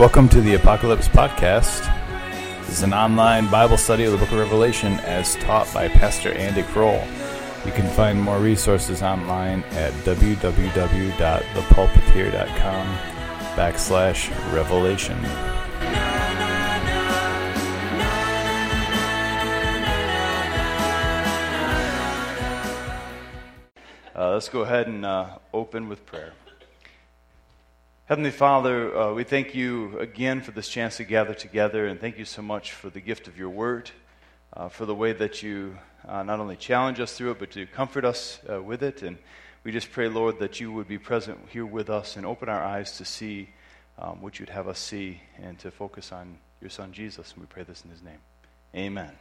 Welcome to the Apocalypse Podcast. This is an online Bible study of the book of Revelation as taught by Pastor Andy Kroll. You can find more resources online at www.thepulpiteer.com backslash revelation. Uh, let's go ahead and uh, open with prayer. Heavenly Father, uh, we thank you again for this chance to gather together, and thank you so much for the gift of your word, uh, for the way that you uh, not only challenge us through it, but to comfort us uh, with it. And we just pray, Lord, that you would be present here with us and open our eyes to see um, what you'd have us see and to focus on your Son, Jesus. And we pray this in his name. Amen.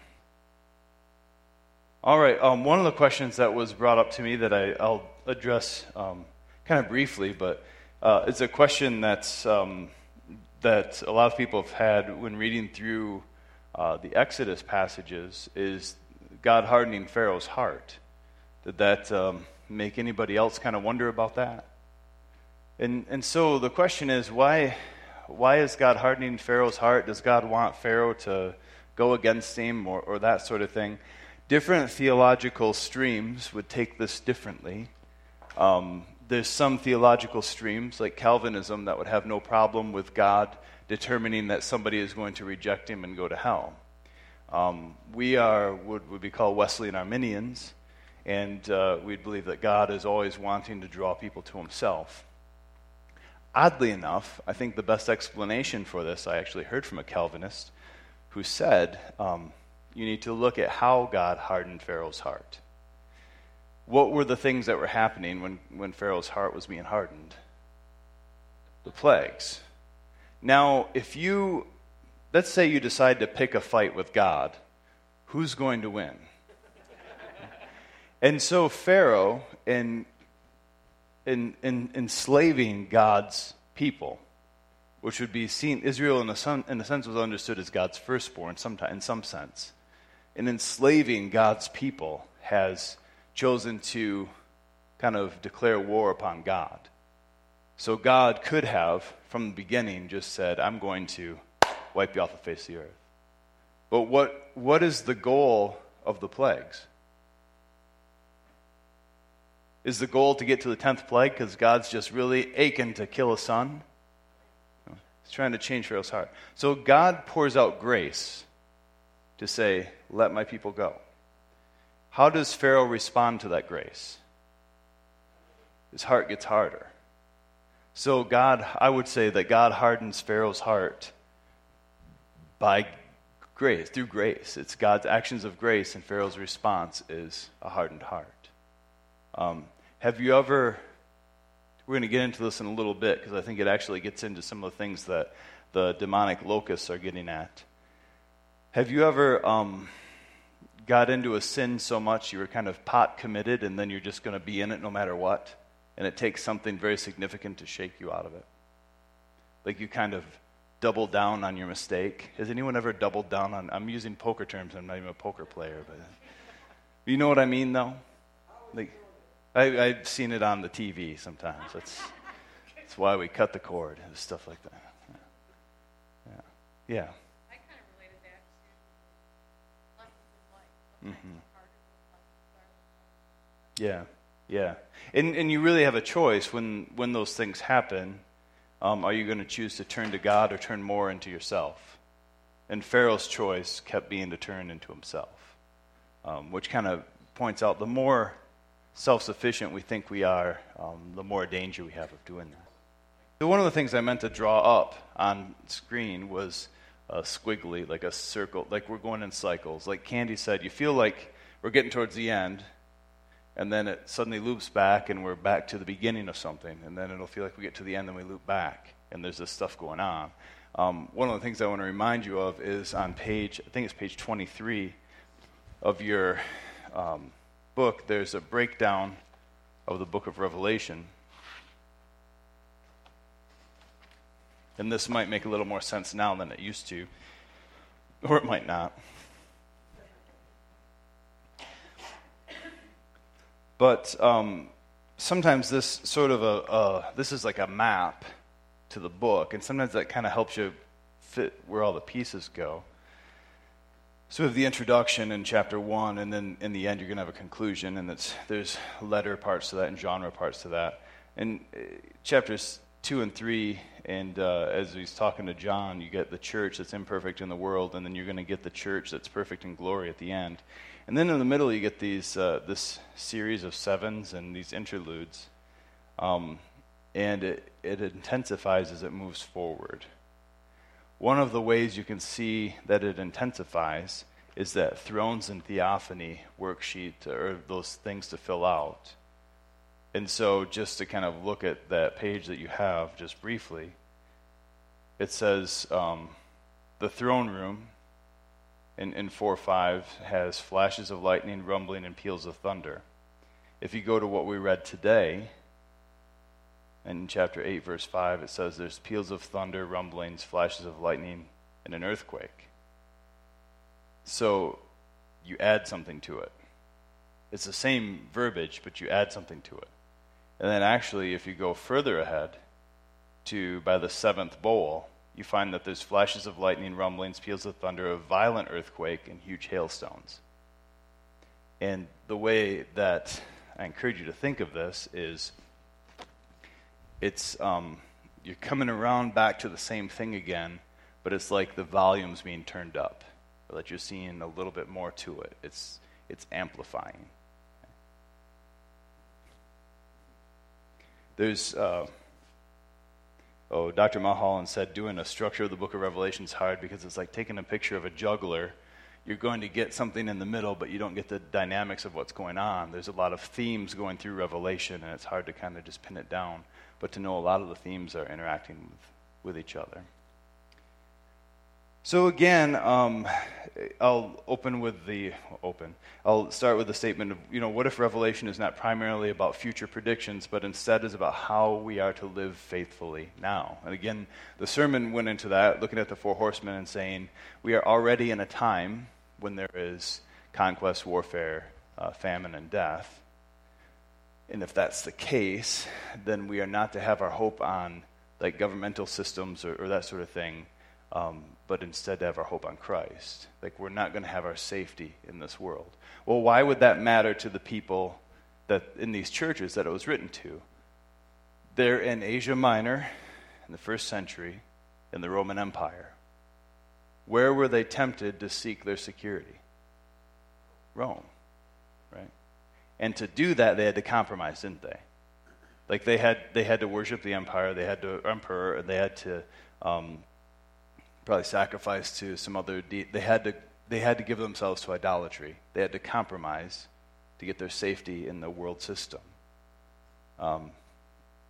All right, um, one of the questions that was brought up to me that I, will address um, kind of briefly, but uh, it's a question that's, um, that a lot of people have had when reading through uh, the Exodus passages is God hardening Pharaoh's heart. Did that um, make anybody else kind of wonder about that? And, and so the question is why, why is God hardening Pharaoh's heart? Does God want Pharaoh to go against him or, or that sort of thing? different theological streams would take this differently. Um, there's some theological streams, like Calvinism, that would have no problem with God determining that somebody is going to reject him and go to hell. Um, we are what would be called Wesleyan Arminians, and uh, we believe that God is always wanting to draw people to himself. Oddly enough, I think the best explanation for this I actually heard from a Calvinist who said, um, you need to look at how God hardened Pharaoh's heart. What were the things that were happening when, when Pharaoh's heart was being hardened? The plagues. Now, if you, let's say you decide to pick a fight with God, who's going to win? and so Pharaoh, in, in, in enslaving God's people, which would be seen, Israel in a, son, in a sense was understood as God's firstborn sometime, in some sense in enslaving God's people, has chosen to kind of declare war upon God. So God could have, from the beginning, just said, I'm going to wipe you off the face of the earth. But what, what is the goal of the plagues? Is the goal to get to the 10th plague because God's just really aching to kill a son? He's trying to change Pharaoh's heart. So God pours out grace to say, Let my people go. How does Pharaoh respond to that grace? His heart gets harder. So, God, I would say that God hardens Pharaoh's heart by grace, through grace. It's God's actions of grace, and Pharaoh's response is a hardened heart. Um, have you ever, we're going to get into this in a little bit because I think it actually gets into some of the things that the demonic locusts are getting at. Have you ever um, got into a sin so much you were kind of pot committed and then you're just going to be in it no matter what? And it takes something very significant to shake you out of it? Like you kind of double down on your mistake. Has anyone ever doubled down on? I'm using poker terms. I'm not even a poker player, but you know what I mean, though. Like I, I've seen it on the TV sometimes. That's that's why we cut the cord and stuff like that. Yeah. yeah. Mm-hmm. Yeah, yeah. And, and you really have a choice when, when those things happen. Um, are you going to choose to turn to God or turn more into yourself? And Pharaoh's choice kept being to turn into himself, um, which kind of points out the more self sufficient we think we are, um, the more danger we have of doing that. So, one of the things I meant to draw up on screen was a squiggly, like a circle, like we're going in cycles. Like Candy said, you feel like we're getting towards the end, and then it suddenly loops back, and we're back to the beginning of something, and then it'll feel like we get to the end, and we loop back, and there's this stuff going on. Um, one of the things I want to remind you of is on page, I think it's page 23 of your um, book, there's a breakdown of the book of Revelation. And this might make a little more sense now than it used to, or it might not. But um, sometimes this sort of a uh, this is like a map to the book, and sometimes that kind of helps you fit where all the pieces go. So we have the introduction in chapter one, and then in the end, you're going to have a conclusion, and there's letter parts to that and genre parts to that. And uh, chapters two and three, and uh, as he's talking to John, you get the church that's imperfect in the world, and then you're going to get the church that's perfect in glory at the end. And then in the middle, you get these uh, this series of sevens and these interludes, um, and it, it intensifies as it moves forward. One of the ways you can see that it intensifies is that thrones and theophany worksheet or those things to fill out. And so, just to kind of look at that page that you have just briefly, it says um, the throne room in, in 4 5 has flashes of lightning, rumbling, and peals of thunder. If you go to what we read today, in chapter 8, verse 5, it says there's peals of thunder, rumblings, flashes of lightning, and an earthquake. So you add something to it. It's the same verbiage, but you add something to it. And then actually, if you go further ahead to by the seventh bowl, you find that there's flashes of lightning, rumblings, peals of thunder, a violent earthquake, and huge hailstones. And the way that I encourage you to think of this is it's um, you're coming around back to the same thing again, but it's like the volume's being turned up, or that you're seeing a little bit more to it. It's it's amplifying. There's uh, oh, Dr. Mulholland said doing a structure of the book of Revelation is hard because it's like taking a picture of a juggler. You're going to get something in the middle, but you don't get the dynamics of what's going on. There's a lot of themes going through Revelation, and it's hard to kind of just pin it down, but to know a lot of the themes are interacting with, with each other. So again, um, I'll open with the open. I'll start with the statement of you know what if Revelation is not primarily about future predictions, but instead is about how we are to live faithfully now. And again, the sermon went into that, looking at the four horsemen and saying we are already in a time when there is conquest, warfare, uh, famine, and death. And if that's the case, then we are not to have our hope on like governmental systems or, or that sort of thing um, but instead to have our hope on Christ. Like we're not going to have our safety in this world. Well, why would that matter to the people that in these churches that it was written to? They're in Asia Minor in the first century in the Roman Empire. Where were they tempted to seek their security? Rome, right? And to do that, they had to compromise, didn't they? Like they had, they had to worship the empire, they had to emperor, and they had to um, probably sacrificed to some other de- they had to they had to give themselves to idolatry. They had to compromise to get their safety in the world system. Um,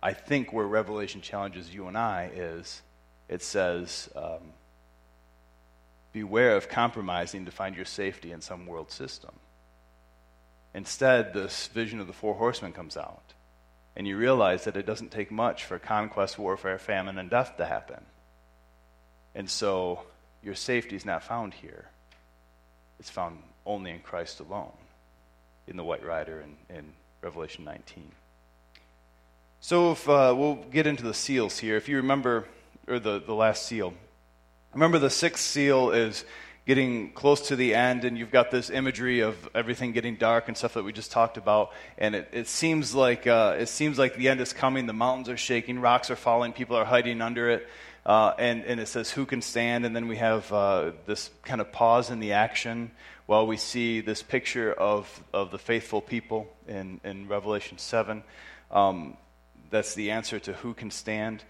i think where revelation challenges you and i is it says um, beware of compromising to find your safety in some world system. Instead this vision of the four horsemen comes out and you realize that it doesn't take much for conquest warfare famine and death to happen and so your safety is not found here. It's found only in Christ alone, in the White Rider in, in Revelation 19. So if uh, we'll get into the seals here. If you remember, or the, the last seal, remember the sixth seal is getting close to the end, and you've got this imagery of everything getting dark and stuff that we just talked about. And it, it seems like uh, it seems like the end is coming. The mountains are shaking, rocks are falling, people are hiding under it. Uh, and, and it says, Who can stand? And then we have uh, this kind of pause in the action while we see this picture of, of the faithful people in, in Revelation 7. Um, that's the answer to who can stand.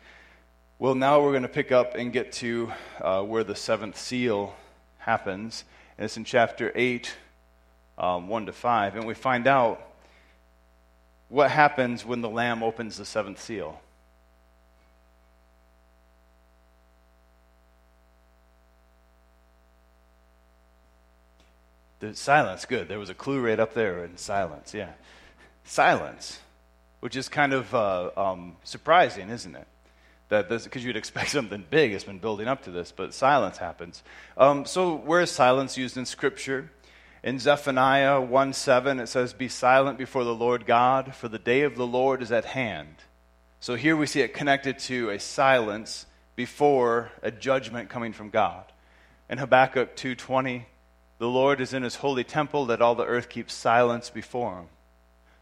Well, now we're going to pick up and get to uh, where the seventh seal happens. And it's in chapter 8, um, 1 to 5. And we find out what happens when the Lamb opens the seventh seal. The silence, good. There was a clue right up there in silence, yeah. Silence, which is kind of uh, um, surprising, isn't it? That because you'd expect something big, it's been building up to this, but silence happens. Um, so, where is silence used in Scripture? In Zephaniah 1 7, it says, Be silent before the Lord God, for the day of the Lord is at hand. So here we see it connected to a silence before a judgment coming from God. In Habakkuk 2:20, the Lord is in his holy temple, that all the earth keeps silence before him.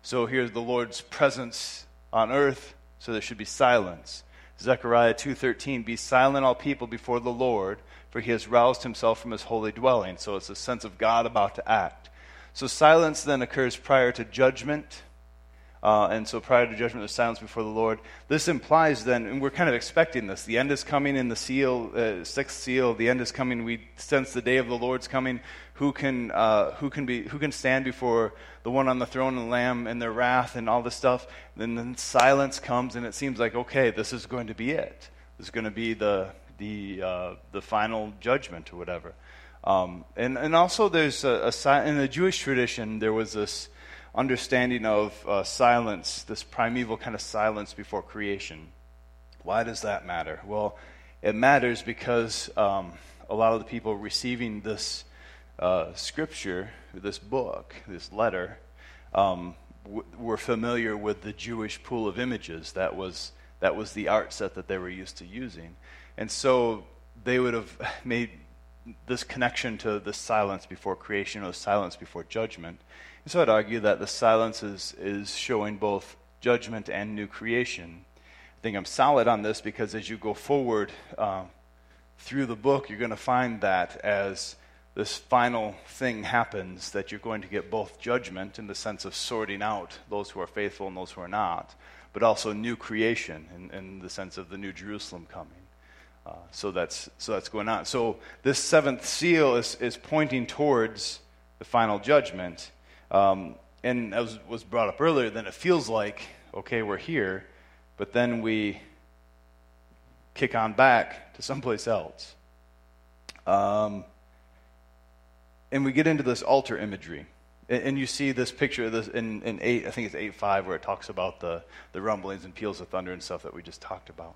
So here's the Lord's presence on earth, so there should be silence. Zechariah 2:13 Be silent all people before the Lord for he has roused himself from his holy dwelling so it's a sense of God about to act. So silence then occurs prior to judgment uh, and so prior to judgment, there's silence before the Lord. This implies then, and we're kind of expecting this, the end is coming in the seal, uh, sixth seal, the end is coming. We sense the day of the Lord's coming. Who can, uh, who can, be, who can stand before the one on the throne and the Lamb and their wrath and all this stuff? And then silence comes, and it seems like, okay, this is going to be it. This is going to be the, the, uh, the final judgment or whatever. Um, and, and also, there's a, a, in the Jewish tradition, there was this understanding of uh, silence, this primeval kind of silence before creation. Why does that matter? Well, it matters because um, a lot of the people receiving this uh, scripture, this book, this letter, um, w- were familiar with the Jewish pool of images. That was, that was the art set that they were used to using. And so they would have made this connection to the silence before creation or the silence before judgment. And so I'd argue that the silence is, is showing both judgment and new creation. I think I'm solid on this because as you go forward um, through the book, you're going to find that as this final thing happens, that you're going to get both judgment in the sense of sorting out those who are faithful and those who are not, but also new creation in, in the sense of the new Jerusalem coming. Uh, so that's so that's going on. So this seventh seal is is pointing towards the final judgment, um, and as was brought up earlier, then it feels like okay, we're here, but then we kick on back to someplace else, um, and we get into this altar imagery. And, and you see this picture this in, in eight, I think it's eight five, where it talks about the, the rumblings and peals of thunder and stuff that we just talked about.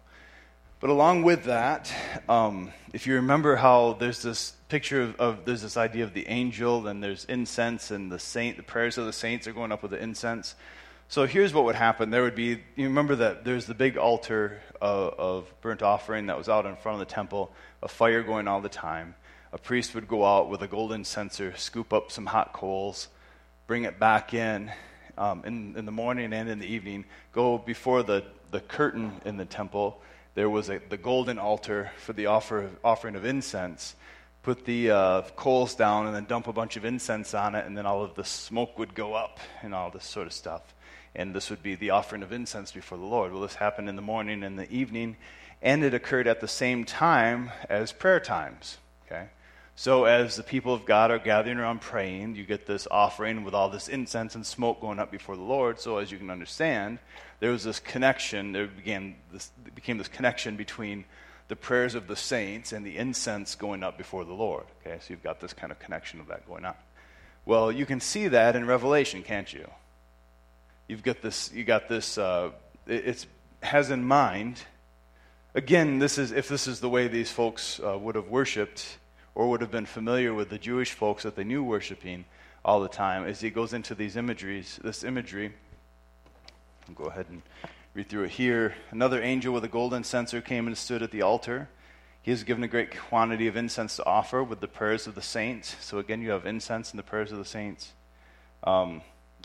But along with that, um, if you remember how there's this picture of, of, there's this idea of the angel, and there's incense, and the saint, the prayers of the saints are going up with the incense. So here's what would happen. There would be, you remember that there's the big altar of, of burnt offering that was out in front of the temple, a fire going all the time. A priest would go out with a golden censer, scoop up some hot coals, bring it back in, um, in, in the morning and in the evening, go before the, the curtain in the temple there was a, the golden altar for the offer, offering of incense. Put the uh, coals down and then dump a bunch of incense on it, and then all of the smoke would go up and all this sort of stuff. And this would be the offering of incense before the Lord. Well, this happened in the morning and the evening, and it occurred at the same time as prayer times. Okay? So, as the people of God are gathering around praying, you get this offering with all this incense and smoke going up before the Lord. So, as you can understand, there was this connection, there began this, became this connection between the prayers of the saints and the incense going up before the Lord. Okay, so you've got this kind of connection of that going on. Well, you can see that in Revelation, can't you? You've got this, you got this, uh, it has in mind, again, this is, if this is the way these folks uh, would have worshiped or would have been familiar with the Jewish folks that they knew worshiping all the time, as he goes into these imageries, this imagery, I'll go ahead and read through it here. Another angel with a golden censer came and stood at the altar. He has given a great quantity of incense to offer with the prayers of the saints. So again, you have incense and the prayers of the saints um,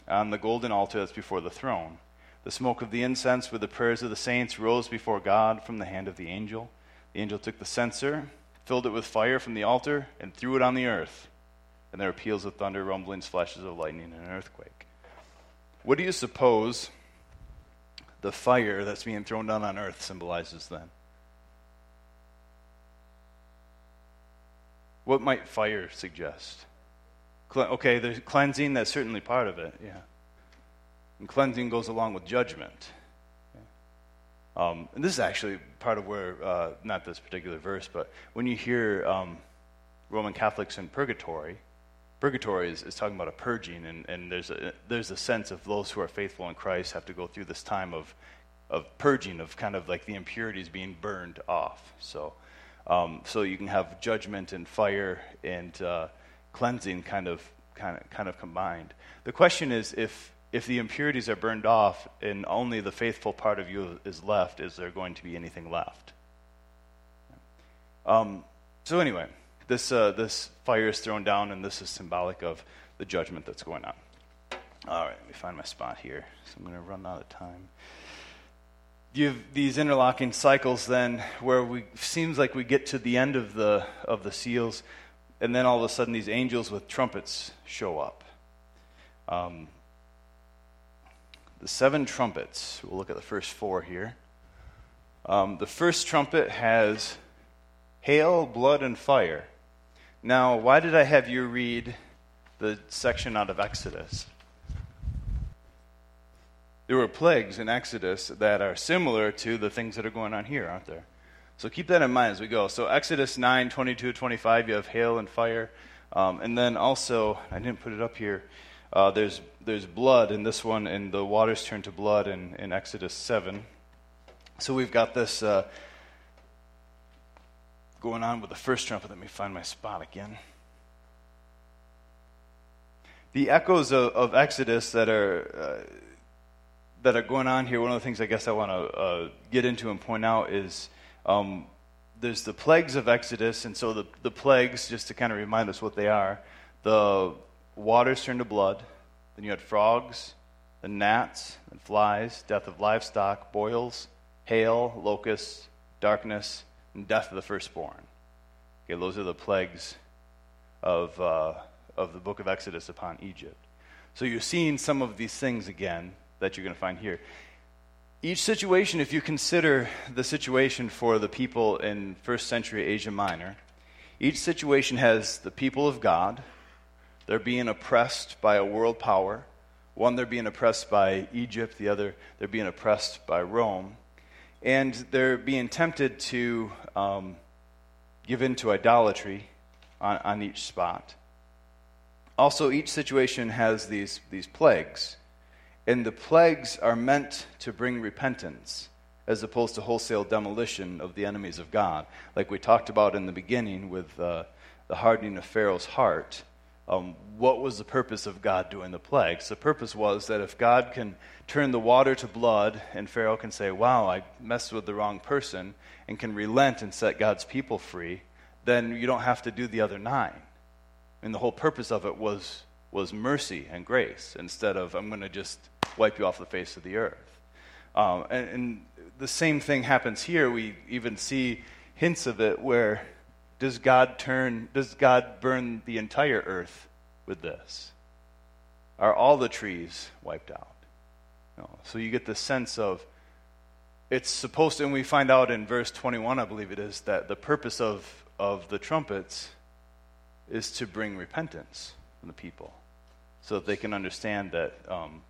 on the golden altar that's before the throne. The smoke of the incense with the prayers of the saints rose before God from the hand of the angel. The angel took the censer, filled it with fire from the altar, and threw it on the earth. And there were peals of thunder, rumblings, flashes of lightning, and an earthquake. What do you suppose the fire that's being thrown down on earth symbolizes then? What might fire suggest? Okay, there's cleansing, that's certainly part of it, yeah. And cleansing goes along with judgment. Um, and this is actually part of where, uh, not this particular verse, but when you hear um, Roman Catholics in purgatory, purgatory is, is talking about a purging, and, and there's, a, there's a sense of those who are faithful in Christ have to go through this time of, of purging, of kind of like the impurities being burned off. So, um, so you can have judgment and fire and uh, cleansing kind of, kind, of, kind of combined. The question is if, if the impurities are burned off and only the faithful part of you is left, is there going to be anything left? Um, so, anyway, this, uh, this fire is thrown down, and this is symbolic of the judgment that's going on. All right, let me find my spot here. So I'm going to run out of time. You have these interlocking cycles then where we seems like we get to the end of the of the seals, and then all of a sudden these angels with trumpets show up. Um, the seven trumpets. We'll look at the first four here. Um, the first trumpet has hail, blood, and fire. Now, why did I have you read the section out of Exodus? There were plagues in Exodus that are similar to the things that are going on here, aren't there? So keep that in mind as we go. So, Exodus 9 22 25, you have hail and fire. Um, and then also, I didn't put it up here, uh, there's, there's blood in this one, and the waters turn to blood in, in Exodus 7. So, we've got this uh, going on with the first trumpet. Let me find my spot again. The echoes of, of Exodus that are. Uh, that are going on here, one of the things I guess I want to uh, get into and point out is um, there's the plagues of Exodus, and so the, the plagues, just to kind of remind us what they are, the waters turn to blood, then you had frogs, the gnats, and flies, death of livestock, boils, hail, locusts, darkness, and death of the firstborn. Okay, those are the plagues of, uh, of the book of Exodus upon Egypt. So you're seeing some of these things again that you're going to find here. Each situation, if you consider the situation for the people in first century Asia Minor, each situation has the people of God. They're being oppressed by a world power. One, they're being oppressed by Egypt. The other, they're being oppressed by Rome. And they're being tempted to um, give in to idolatry on, on each spot. Also, each situation has these, these plagues. And the plagues are meant to bring repentance as opposed to wholesale demolition of the enemies of God. Like we talked about in the beginning with uh, the hardening of Pharaoh's heart. Um, what was the purpose of God doing the plagues? The purpose was that if God can turn the water to blood and Pharaoh can say, Wow, I messed with the wrong person, and can relent and set God's people free, then you don't have to do the other nine. And the whole purpose of it was, was mercy and grace instead of, I'm going to just wipe you off the face of the earth. Um, and, and the same thing happens here. We even see hints of it where does God turn, does God burn the entire earth with this? Are all the trees wiped out? No. So you get the sense of it's supposed to, and we find out in verse 21, I believe it is, that the purpose of, of the trumpets is to bring repentance from the people so that they can understand that um,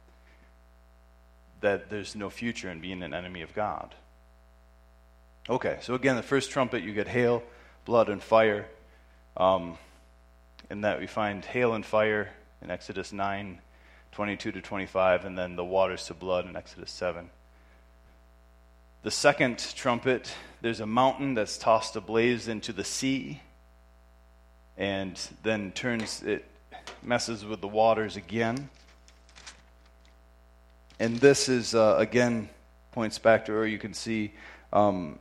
that there's no future in being an enemy of God. Okay, so again, the first trumpet, you get hail, blood, and fire. Um, in that we find hail and fire in Exodus 9, 22 to 25, and then the waters to blood in Exodus 7. The second trumpet, there's a mountain that's tossed ablaze into the sea, and then turns, it messes with the waters again. And this is, uh, again, points back to where you can see um,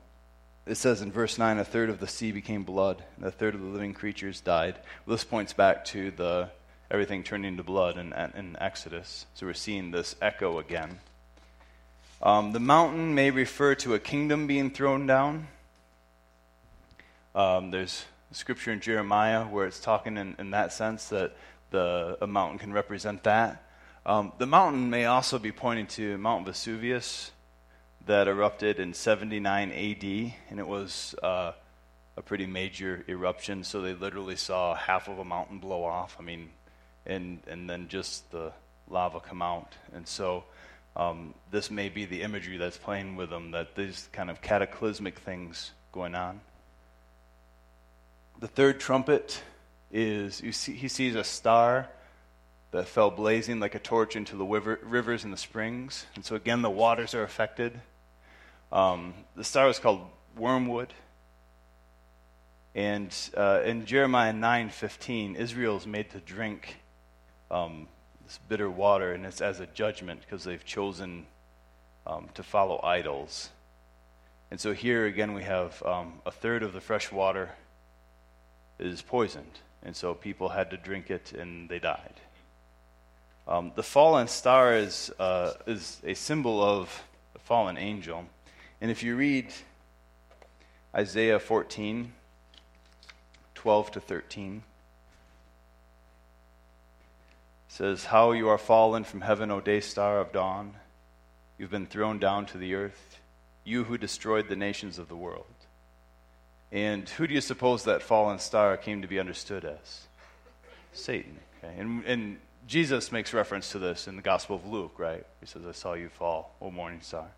it says in verse 9 a third of the sea became blood, and a third of the living creatures died. Well, this points back to the everything turning to blood in, in Exodus. So we're seeing this echo again. Um, the mountain may refer to a kingdom being thrown down. Um, there's scripture in Jeremiah where it's talking in, in that sense that the, a mountain can represent that. Um, the mountain may also be pointing to Mount Vesuvius that erupted in 79 AD, and it was uh, a pretty major eruption. So they literally saw half of a mountain blow off. I mean, and and then just the lava come out. And so um, this may be the imagery that's playing with them that these kind of cataclysmic things going on. The third trumpet is you see, he sees a star that fell blazing like a torch into the river, rivers and the springs. And so, again, the waters are affected. Um, the star was called wormwood. And uh, in Jeremiah 9:15, Israel is made to drink um, this bitter water, and it's as a judgment because they've chosen um, to follow idols. And so here again, we have um, a third of the fresh water is poisoned. And so people had to drink it and they died. Um, the fallen star is, uh, is a symbol of the fallen angel. And if you read Isaiah 14, 12 to 13, says, How you are fallen from heaven, O day star of dawn. You've been thrown down to the earth, you who destroyed the nations of the world. And who do you suppose that fallen star came to be understood as? Satan. Okay? And, and Jesus makes reference to this in the Gospel of Luke, right? He says, I saw you fall, O morning star.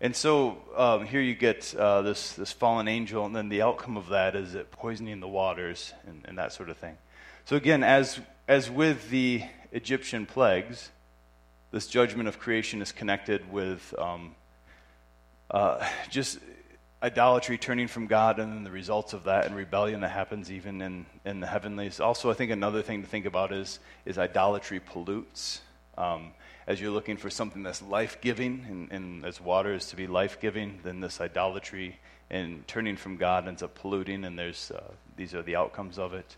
And so um, here you get uh, this, this fallen angel, and then the outcome of that is it poisoning the waters and, and that sort of thing. So again, as, as with the Egyptian plagues, this judgment of creation is connected with um, uh, just idolatry turning from God and then the results of that and rebellion that happens even in, in the heavenlies. Also, I think another thing to think about is, is idolatry pollutes. Um, as you're looking for something that's life giving, and, and, as water is to be life giving, then this idolatry and turning from God ends up polluting, and there's, uh, these are the outcomes of it.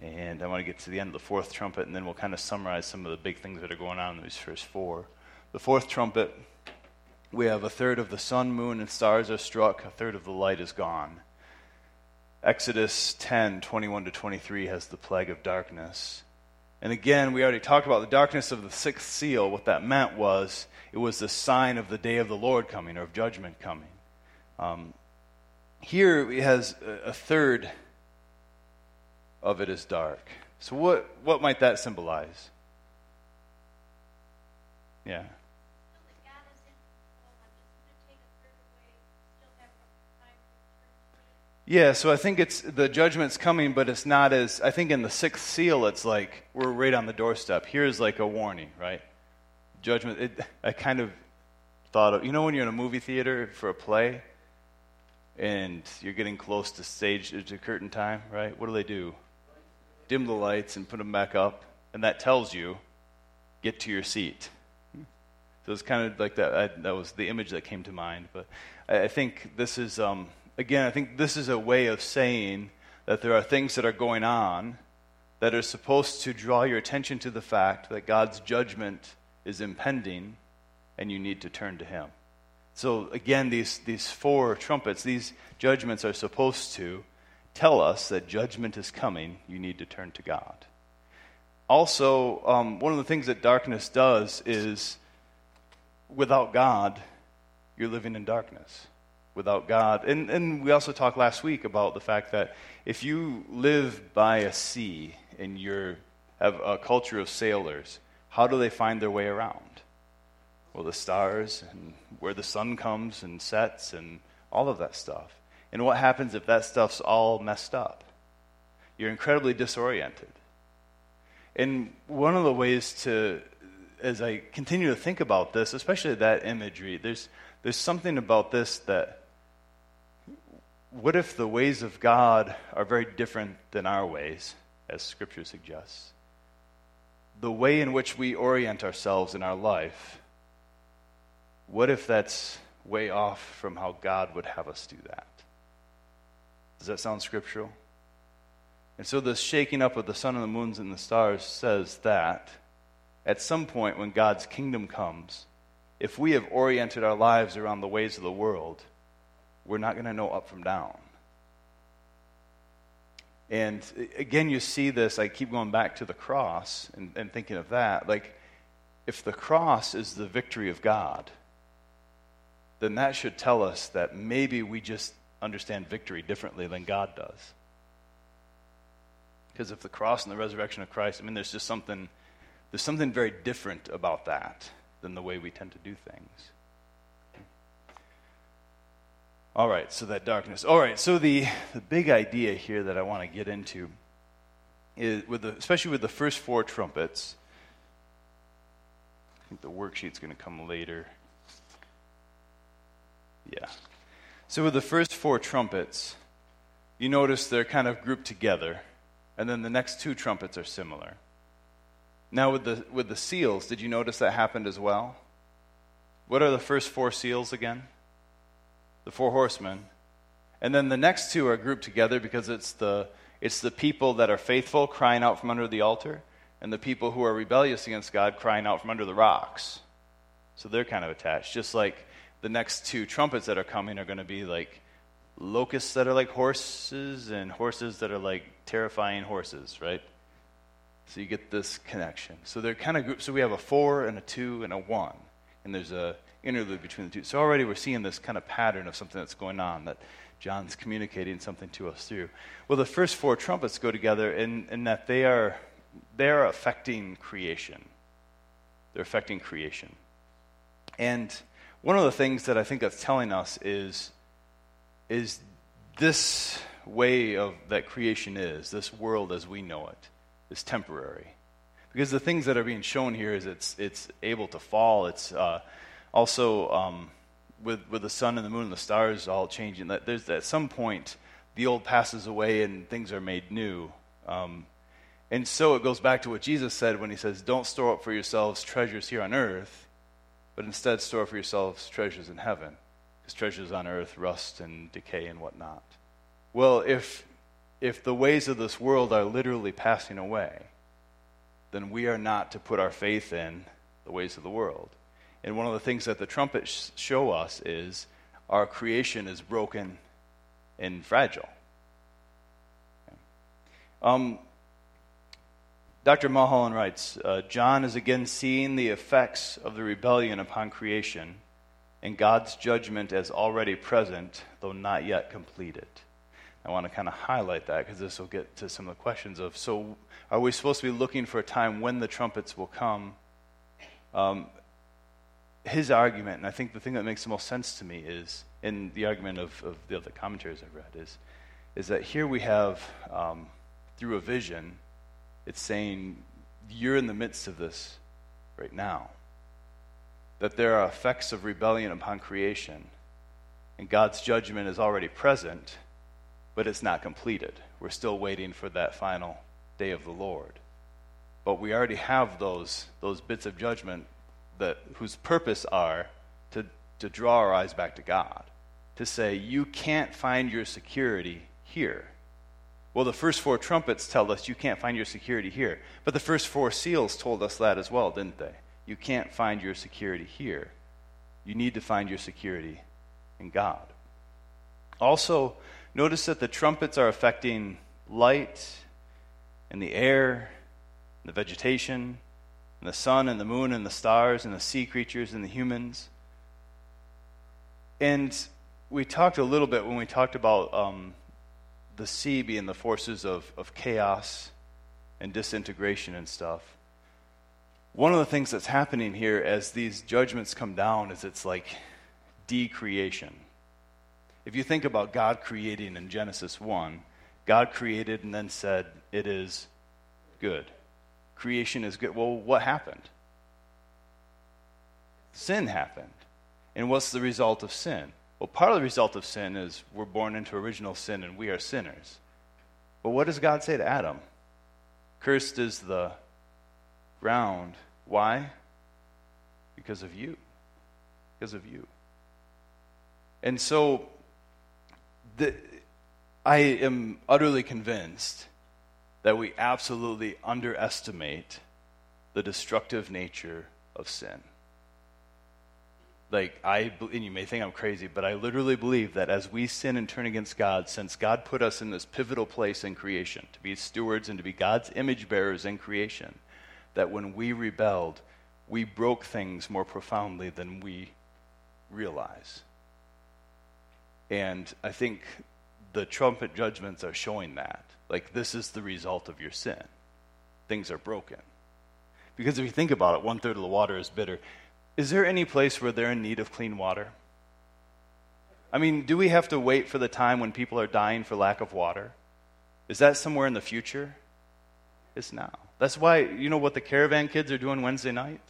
And I want to get to the end of the fourth trumpet, and then we'll kind of summarize some of the big things that are going on in these first four. The fourth trumpet we have a third of the sun, moon, and stars are struck, a third of the light is gone. Exodus 10 21 to 23 has the plague of darkness. And again, we already talked about the darkness of the sixth seal. What that meant was it was the sign of the day of the Lord coming or of judgment coming. Um, here it has a third of it is dark. So, what, what might that symbolize? Yeah. Yeah, so I think it's the judgment's coming, but it's not as I think in the sixth seal it's like we're right on the doorstep. Here's like a warning, right? Judgment. It, I kind of thought of you know when you're in a movie theater for a play, and you're getting close to stage to curtain time, right? What do they do? Dim the lights and put them back up, and that tells you get to your seat. So it's kind of like that. I, that was the image that came to mind. But I, I think this is. Um, again, I think this is a way of saying that there are things that are going on that are supposed to draw your attention to the fact that God's judgment is impending and you need to turn to Him. So, again, these, these four trumpets, these judgments are supposed to tell us that judgment is coming. You need to turn to God. Also, um, one of the things that darkness does is without God, you're living in darkness without God. And, and we also talked last week about the fact that if you live by a sea and you have a culture of sailors, how do they find their way around? Well, the stars and where the sun comes and sets and all of that stuff. And what happens if that stuff's all messed up? You're incredibly disoriented. And one of the ways to, as I continue to think about this, especially that imagery, there's, there's something about this that what if the ways of God are very different than our ways, as Scripture suggests? The way in which we orient ourselves in our life, what if that's way off from how God would have us do that? Does that sound scriptural? And so, this shaking up of the sun and the moons and the stars says that at some point when God's kingdom comes, if we have oriented our lives around the ways of the world, we're not going to know up from down. And again, you see this, I keep going back to the cross and, and thinking of that. Like, if the cross is the victory of God, then that should tell us that maybe we just understand victory differently than God does. Because if the cross and the resurrection of Christ, I mean, there's just something, there's something very different about that than the way we tend to do things. All right, so that darkness. All right, so the, the big idea here that I want to get into is, with the, especially with the first four trumpets, I think the worksheet's going to come later. Yeah. So with the first four trumpets, you notice they're kind of grouped together, and then the next two trumpets are similar. Now, with the, with the seals, did you notice that happened as well? What are the first four seals again? The four horsemen. And then the next two are grouped together because it's the, it's the people that are faithful crying out from under the altar, and the people who are rebellious against God crying out from under the rocks. So they're kind of attached. Just like the next two trumpets that are coming are going to be like locusts that are like horses and horses that are like terrifying horses, right? So you get this connection. So they're kind of grouped. So we have a four and a two and a one. And there's a interlude between the two. So already we're seeing this kind of pattern of something that's going on that John's communicating something to us through. Well, the first four trumpets go together in, in that they are, they are affecting creation. They're affecting creation. And one of the things that I think that's telling us is, is this way of that creation is, this world as we know it, is temporary. Because the things that are being shown here is it's, it's able to fall. It's uh, also um, with, with the sun and the moon and the stars all changing. That there's at some point the old passes away and things are made new. Um, and so it goes back to what Jesus said when he says, Don't store up for yourselves treasures here on earth, but instead store for yourselves treasures in heaven. Because treasures on earth rust and decay and whatnot. Well, if, if the ways of this world are literally passing away, then we are not to put our faith in the ways of the world. And one of the things that the trumpets show us is our creation is broken and fragile. Um, Dr. Mulholland writes uh, John is again seeing the effects of the rebellion upon creation and God's judgment as already present, though not yet completed. I want to kind of highlight that because this will get to some of the questions of so, are we supposed to be looking for a time when the trumpets will come? Um, his argument, and I think the thing that makes the most sense to me is, in the argument of, of the other commentaries I've read, is, is that here we have, um, through a vision, it's saying, you're in the midst of this right now. That there are effects of rebellion upon creation, and God's judgment is already present, but it's not completed. We're still waiting for that final day of the Lord. But we already have those, those bits of judgment that, whose purpose are to, to draw our eyes back to God, to say, you can't find your security here. Well, the first four trumpets tell us you can't find your security here. But the first four seals told us that as well, didn't they? You can't find your security here. You need to find your security in God. Also, notice that the trumpets are affecting light and the air, and the vegetation, and the sun and the moon and the stars and the sea creatures and the humans. And we talked a little bit when we talked about um, the sea being the forces of, of chaos and disintegration and stuff. One of the things that's happening here as these judgments come down is it's like decreation. If you think about God creating in Genesis 1, God created and then said, It is good creation is good. Well, what happened? Sin happened. And what's the result of sin? Well, part of the result of sin is we're born into original sin and we are sinners. But what does God say to Adam? Cursed is the ground. Why? Because of you. Because of you. And so the, I am utterly convinced that we absolutely underestimate the destructive nature of sin. Like, I, and you may think I'm crazy, but I literally believe that as we sin and turn against God, since God put us in this pivotal place in creation, to be stewards and to be God's image bearers in creation, that when we rebelled, we broke things more profoundly than we realize. And I think the trumpet judgments are showing that. Like, this is the result of your sin. Things are broken. Because if you think about it, one third of the water is bitter. Is there any place where they're in need of clean water? I mean, do we have to wait for the time when people are dying for lack of water? Is that somewhere in the future? It's now. That's why, you know what the caravan kids are doing Wednesday night?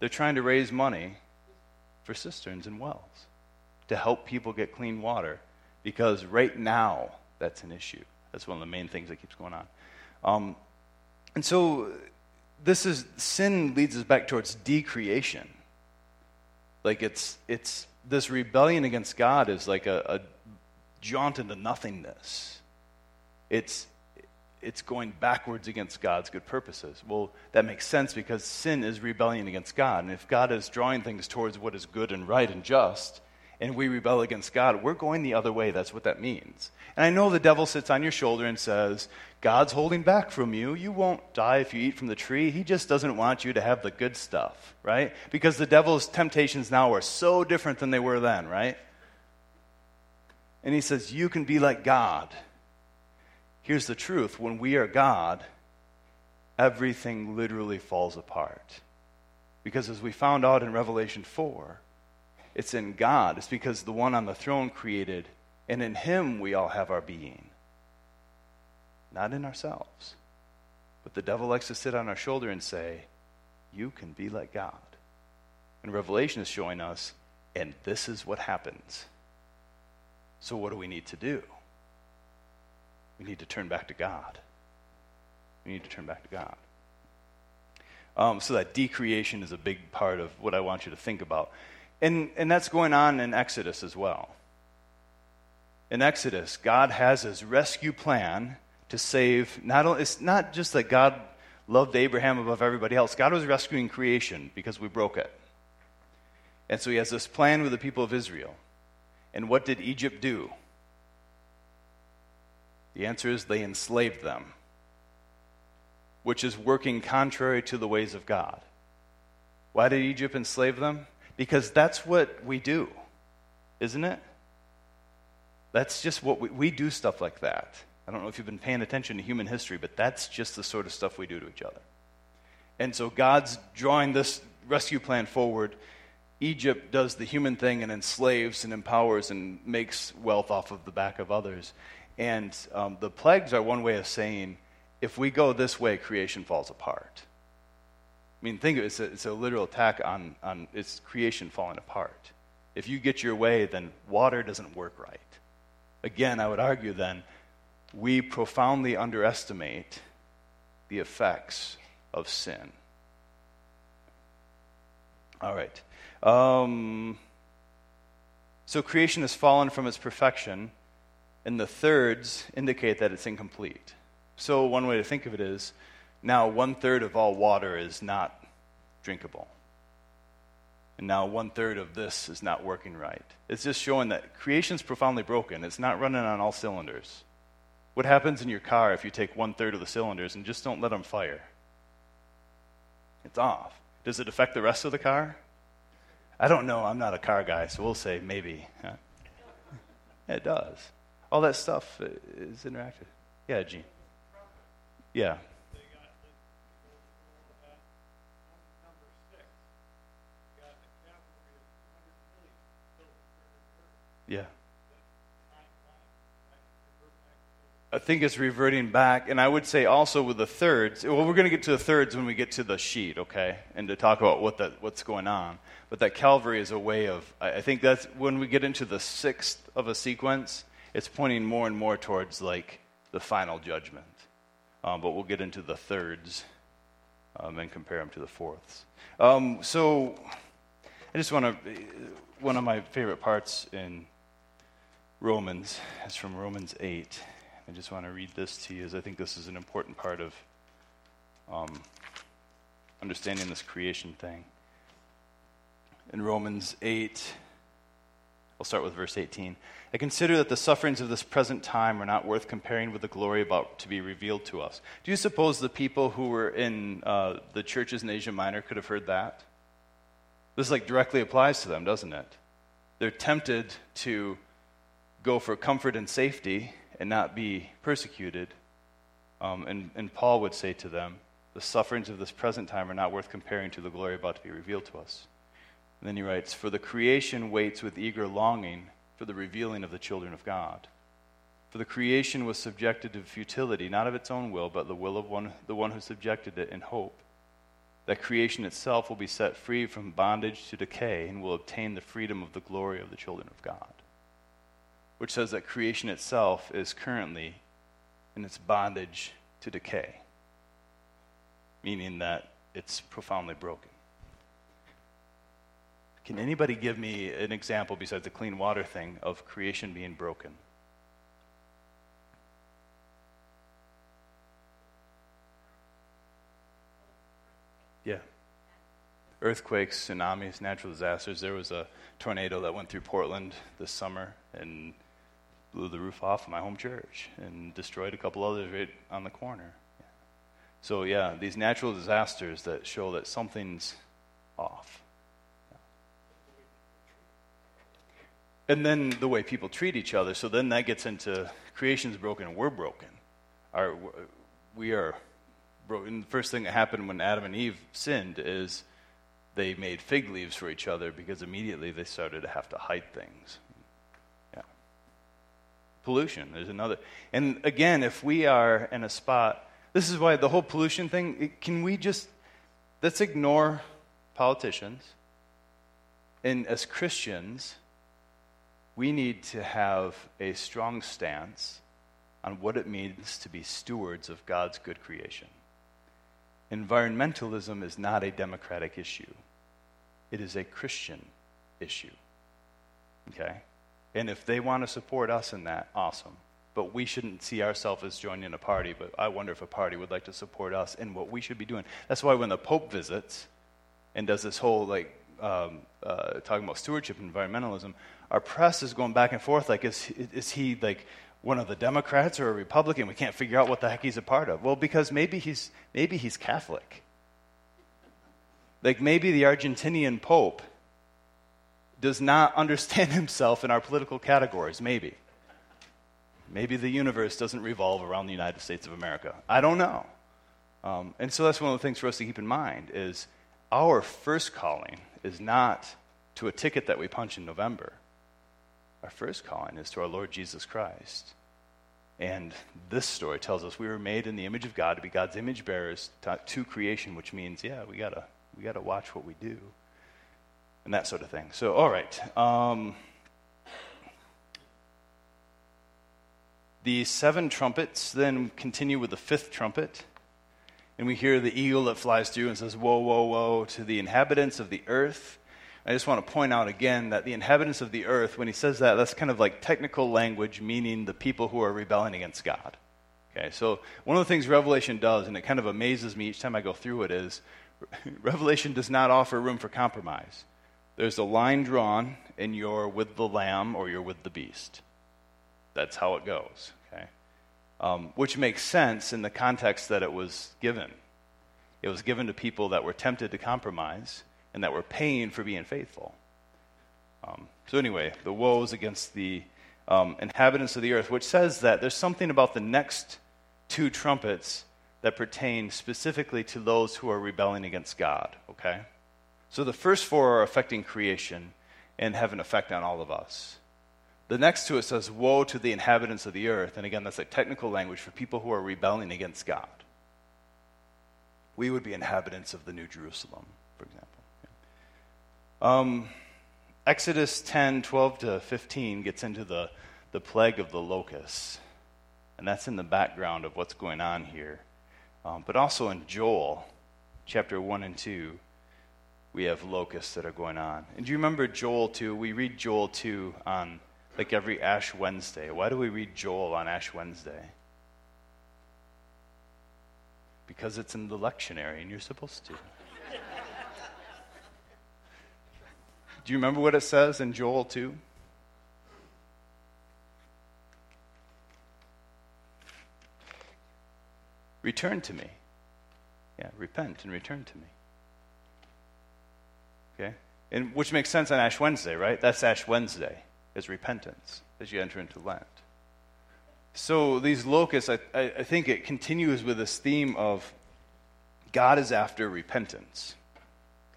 They're trying to raise money for cisterns and wells to help people get clean water because right now that's an issue. That's one of the main things that keeps going on. Um, and so this is sin leads us back towards decreation. Like it's it's this rebellion against God is like a, a jaunt into nothingness. It's it's going backwards against God's good purposes. Well, that makes sense because sin is rebellion against God. And if God is drawing things towards what is good and right and just, and we rebel against God, we're going the other way. That's what that means. And I know the devil sits on your shoulder and says, God's holding back from you. You won't die if you eat from the tree. He just doesn't want you to have the good stuff, right? Because the devil's temptations now are so different than they were then, right? And he says, You can be like God. Here's the truth when we are God, everything literally falls apart. Because as we found out in Revelation 4, it's in God. It's because the one on the throne created, and in him we all have our being. Not in ourselves. But the devil likes to sit on our shoulder and say, You can be like God. And Revelation is showing us, and this is what happens. So, what do we need to do? We need to turn back to God. We need to turn back to God. Um, so that decreation is a big part of what I want you to think about. And, and that's going on in Exodus as well. In Exodus, God has his rescue plan to save, not only, it's not just that God loved Abraham above everybody else, God was rescuing creation because we broke it. And so he has this plan with the people of Israel. And what did Egypt do? The answer is they enslaved them, which is working contrary to the ways of God. Why did Egypt enslave them? Because that's what we do, isn't it? That's just what we, we do stuff like that. I don't know if you've been paying attention to human history, but that's just the sort of stuff we do to each other. And so God's drawing this rescue plan forward. Egypt does the human thing and enslaves and empowers and makes wealth off of the back of others. And um, the plagues are one way of saying, if we go this way, creation falls apart. I mean, think of it, it's a, it's a literal attack on, on its creation falling apart. If you get your way, then water doesn't work right. Again, I would argue then, we profoundly underestimate the effects of sin. All right. Um, so creation has fallen from its perfection and the thirds indicate that it's incomplete. So, one way to think of it is now one third of all water is not drinkable. And now one third of this is not working right. It's just showing that creation's profoundly broken. It's not running on all cylinders. What happens in your car if you take one third of the cylinders and just don't let them fire? It's off. Does it affect the rest of the car? I don't know. I'm not a car guy, so we'll say maybe. It does all that stuff is interactive. Yeah, Gene. Yeah. Yeah. I think it's reverting back, and I would say also with the thirds. Well, we're going to get to the thirds when we get to the sheet, okay, and to talk about what that what's going on. But that Calvary is a way of. I think that's when we get into the sixth of a sequence it's pointing more and more towards like the final judgment. Um, but we'll get into the thirds um, and compare them to the fourths. Um, so I just want to, one of my favorite parts in Romans It's from Romans 8. I just want to read this to you as I think this is an important part of um, understanding this creation thing. In Romans 8, I'll start with verse 18. I consider that the sufferings of this present time are not worth comparing with the glory about to be revealed to us. Do you suppose the people who were in uh, the churches in Asia Minor could have heard that? This like directly applies to them, doesn't it? They're tempted to go for comfort and safety and not be persecuted. Um, and, and Paul would say to them, the sufferings of this present time are not worth comparing to the glory about to be revealed to us. And then he writes, For the creation waits with eager longing for the revealing of the children of God. For the creation was subjected to futility, not of its own will, but the will of one, the one who subjected it in hope that creation itself will be set free from bondage to decay and will obtain the freedom of the glory of the children of God. Which says that creation itself is currently in its bondage to decay. Meaning that it's profoundly broken. Can anybody give me an example besides the clean water thing of creation being broken? Yeah. Earthquakes, tsunamis, natural disasters. There was a tornado that went through Portland this summer and blew the roof off of my home church and destroyed a couple others right on the corner. So, yeah, these natural disasters that show that something's off. And then the way people treat each other. So then that gets into creation's broken and we're broken. Our, we are broken. The first thing that happened when Adam and Eve sinned is they made fig leaves for each other because immediately they started to have to hide things. Pollution, there's another. And again, if we are in a spot, this is why the whole pollution thing, can we just, let's ignore politicians. And as Christians, we need to have a strong stance on what it means to be stewards of God's good creation. Environmentalism is not a democratic issue, it is a Christian issue. Okay? And if they want to support us in that, awesome. But we shouldn't see ourselves as joining a party, but I wonder if a party would like to support us in what we should be doing. That's why when the Pope visits and does this whole, like, um, uh, talking about stewardship and environmentalism, our press is going back and forth like, is, is he, like, one of the Democrats or a Republican. We can't figure out what the heck he's a part of. Well, because maybe he's, maybe he's Catholic. Like maybe the Argentinian Pope does not understand himself in our political categories. Maybe. Maybe the universe doesn't revolve around the United States of America. I don't know. Um, and so that's one of the things for us to keep in mind is our first calling is not to a ticket that we punch in November. Our first calling is to our Lord Jesus Christ. And this story tells us we were made in the image of God to be God's image bearers to, to creation, which means, yeah, we gotta we gotta watch what we do, and that sort of thing. So, all right. Um, the seven trumpets then continue with the fifth trumpet, and we hear the eagle that flies through and says, "Woe, woe, woe to the inhabitants of the earth." I just want to point out again that the inhabitants of the earth, when he says that, that's kind of like technical language, meaning the people who are rebelling against God. Okay, so one of the things Revelation does, and it kind of amazes me each time I go through it, is Revelation does not offer room for compromise. There's a line drawn, and you're with the lamb or you're with the beast. That's how it goes. Okay, um, which makes sense in the context that it was given. It was given to people that were tempted to compromise and that we're paying for being faithful. Um, so, anyway, the woes against the um, inhabitants of the earth, which says that there's something about the next two trumpets that pertain specifically to those who are rebelling against God, okay? So the first four are affecting creation and have an effect on all of us. The next two it says, Woe to the inhabitants of the earth. And again, that's a technical language for people who are rebelling against God. We would be inhabitants of the New Jerusalem, for example. Um, Exodus 10 12 to 15 gets into the, the plague of the locusts. And that's in the background of what's going on here. Um, but also in Joel, chapter 1 and 2, we have locusts that are going on. And do you remember Joel 2? We read Joel 2 on like every Ash Wednesday. Why do we read Joel on Ash Wednesday? Because it's in the lectionary and you're supposed to. Do you remember what it says in Joel 2? Return to me. Yeah, repent and return to me. Okay? And which makes sense on Ash Wednesday, right? That's Ash Wednesday, is repentance as you enter into Lent. So these locusts, I, I think it continues with this theme of God is after repentance.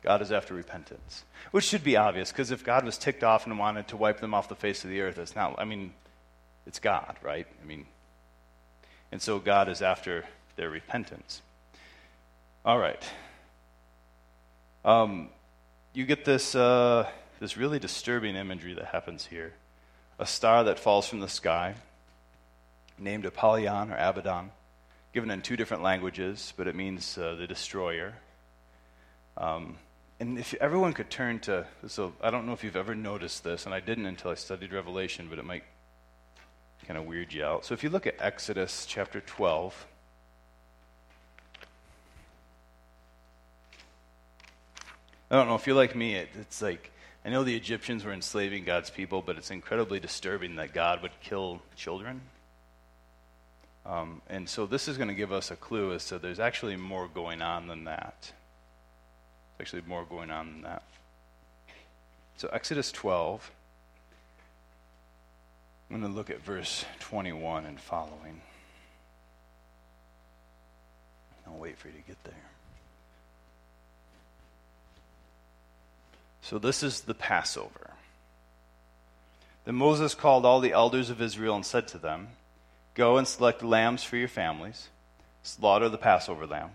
God is after repentance, which should be obvious because if God was ticked off and wanted to wipe them off the face of the earth, it's not, I mean, it's God, right? I mean, and so God is after their repentance. All right. Um, you get this, uh, this really disturbing imagery that happens here a star that falls from the sky, named Apollyon or Abaddon, given in two different languages, but it means uh, the destroyer. Um, and if everyone could turn to, so I don't know if you've ever noticed this, and I didn't until I studied Revelation, but it might kind of weird you out. So if you look at Exodus chapter 12, I don't know if you're like me, it, it's like, I know the Egyptians were enslaving God's people, but it's incredibly disturbing that God would kill children. Um, and so this is going to give us a clue as to there's actually more going on than that. There's actually more going on than that. So, Exodus 12, I'm going to look at verse 21 and following. I'll wait for you to get there. So, this is the Passover. Then Moses called all the elders of Israel and said to them, Go and select lambs for your families, slaughter the Passover lamb,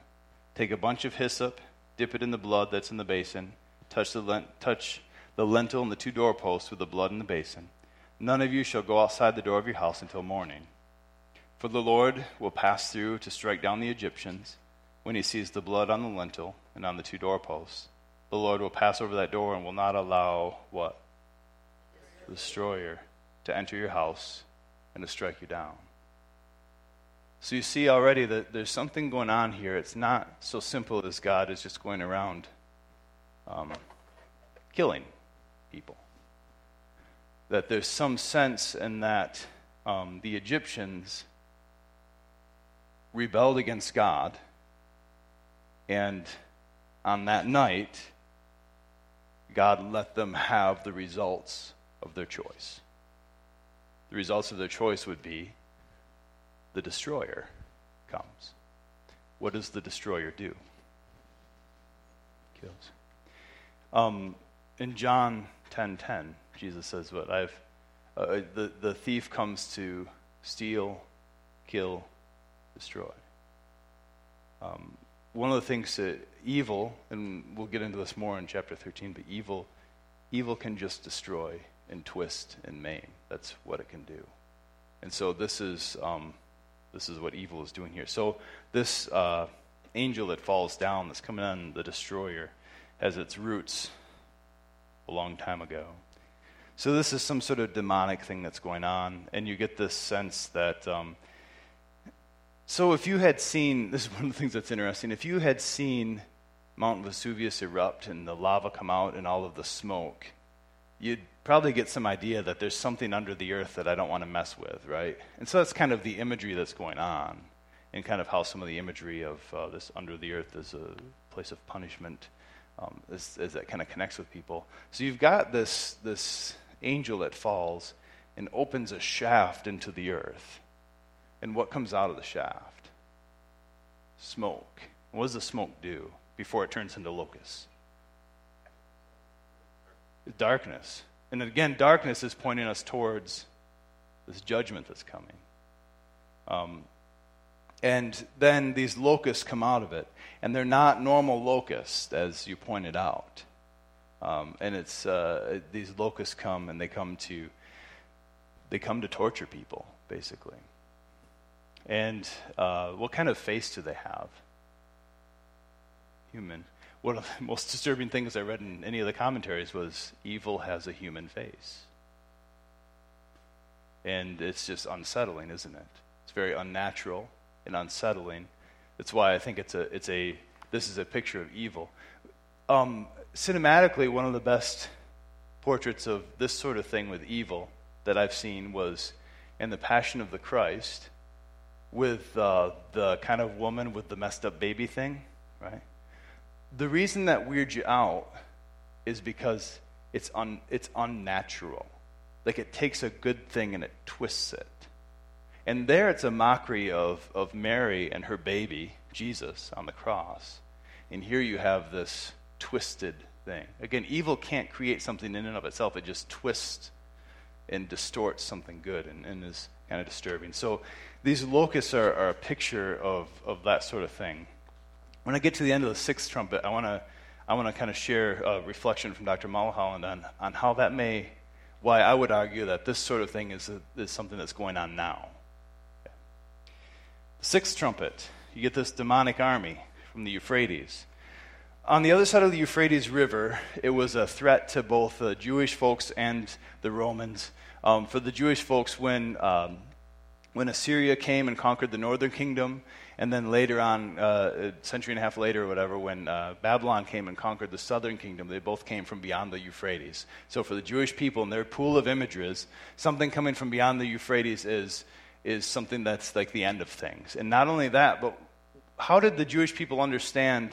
take a bunch of hyssop dip it in the blood that's in the basin, touch the, lent, touch the lintel and the two doorposts with the blood in the basin. None of you shall go outside the door of your house until morning. For the Lord will pass through to strike down the Egyptians when he sees the blood on the lintel and on the two doorposts. The Lord will pass over that door and will not allow what? The destroyer to enter your house and to strike you down. So you see already that there's something going on here. It's not so simple as God is just going around um, killing people. That there's some sense in that um, the Egyptians rebelled against God, and on that night, God let them have the results of their choice. The results of their choice would be the destroyer comes. What does the destroyer do? Kills. Um, in John 10:10, 10, 10, Jesus says, "What I've uh, the the thief comes to steal, kill, destroy." Um, one of the things that evil, and we'll get into this more in chapter 13, but evil, evil can just destroy and twist and maim. That's what it can do. And so this is um, this is what evil is doing here. So, this uh, angel that falls down, that's coming on the destroyer, has its roots a long time ago. So, this is some sort of demonic thing that's going on, and you get this sense that. Um, so, if you had seen, this is one of the things that's interesting, if you had seen Mount Vesuvius erupt and the lava come out and all of the smoke, you'd probably get some idea that there's something under the earth that I don't want to mess with, right? And so that's kind of the imagery that's going on, and kind of how some of the imagery of uh, this under the earth is a place of punishment, um, as that kind of connects with people. So you've got this this angel that falls and opens a shaft into the earth, and what comes out of the shaft? Smoke. What does the smoke do before it turns into locusts? Darkness. And again, darkness is pointing us towards this judgment that's coming. Um, and then these locusts come out of it. And they're not normal locusts, as you pointed out. Um, and it's uh, these locusts come and they come to they come to torture people, basically. And uh, what kind of face do they have? Human one of the most disturbing things I read in any of the commentaries was evil has a human face. And it's just unsettling, isn't it? It's very unnatural and unsettling. That's why I think it's a, it's a this is a picture of evil. Um, cinematically, one of the best portraits of this sort of thing with evil that I've seen was in The Passion of the Christ with uh, the kind of woman with the messed up baby thing, right? the reason that weirds you out is because it's, un, it's unnatural. Like it takes a good thing and it twists it. And there it's a mockery of, of Mary and her baby, Jesus, on the cross. And here you have this twisted thing. Again, evil can't create something in and of itself, it just twists and distorts something good and, and is kind of disturbing. So these locusts are, are a picture of, of that sort of thing. When I get to the end of the sixth trumpet, I want to I want to kind of share a reflection from Dr. Mulholland on, on how that may, why I would argue that this sort of thing is, a, is something that's going on now. The sixth trumpet, you get this demonic army from the Euphrates. on the other side of the Euphrates River, it was a threat to both the Jewish folks and the Romans. Um, for the Jewish folks, when, um, when Assyria came and conquered the northern kingdom, and then later on, uh, a century and a half later or whatever, when uh, Babylon came and conquered the southern kingdom, they both came from beyond the Euphrates. So for the Jewish people and their pool of images, something coming from beyond the Euphrates is, is something that's like the end of things. And not only that, but how did the Jewish people understand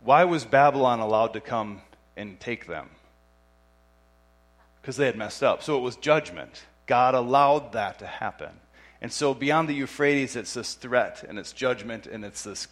why was Babylon allowed to come and take them? Because they had messed up. So it was judgment. God allowed that to happen. And so beyond the Euphrates, it's this threat and it's judgment and it's this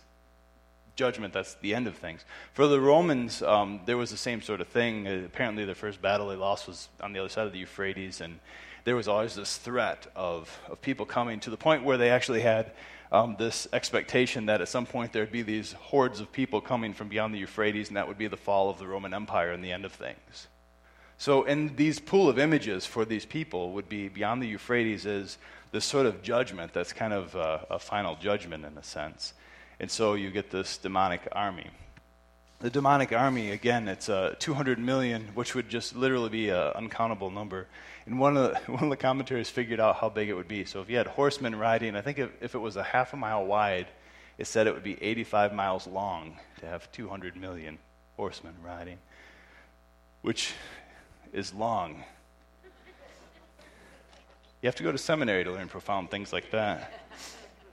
judgment that's the end of things. For the Romans, um, there was the same sort of thing. Uh, apparently, the first battle they lost was on the other side of the Euphrates, and there was always this threat of, of people coming to the point where they actually had um, this expectation that at some point there'd be these hordes of people coming from beyond the Euphrates, and that would be the fall of the Roman Empire and the end of things. So, in these pool of images for these people would be beyond the Euphrates is this sort of judgment that's kind of a, a final judgment in a sense. And so you get this demonic army. The demonic army, again, it's uh, 200 million, which would just literally be an uncountable number. And one of, the, one of the commentators figured out how big it would be. So if you had horsemen riding, I think if, if it was a half a mile wide, it said it would be 85 miles long to have 200 million horsemen riding, which is long. You have to go to seminary to learn profound things like that.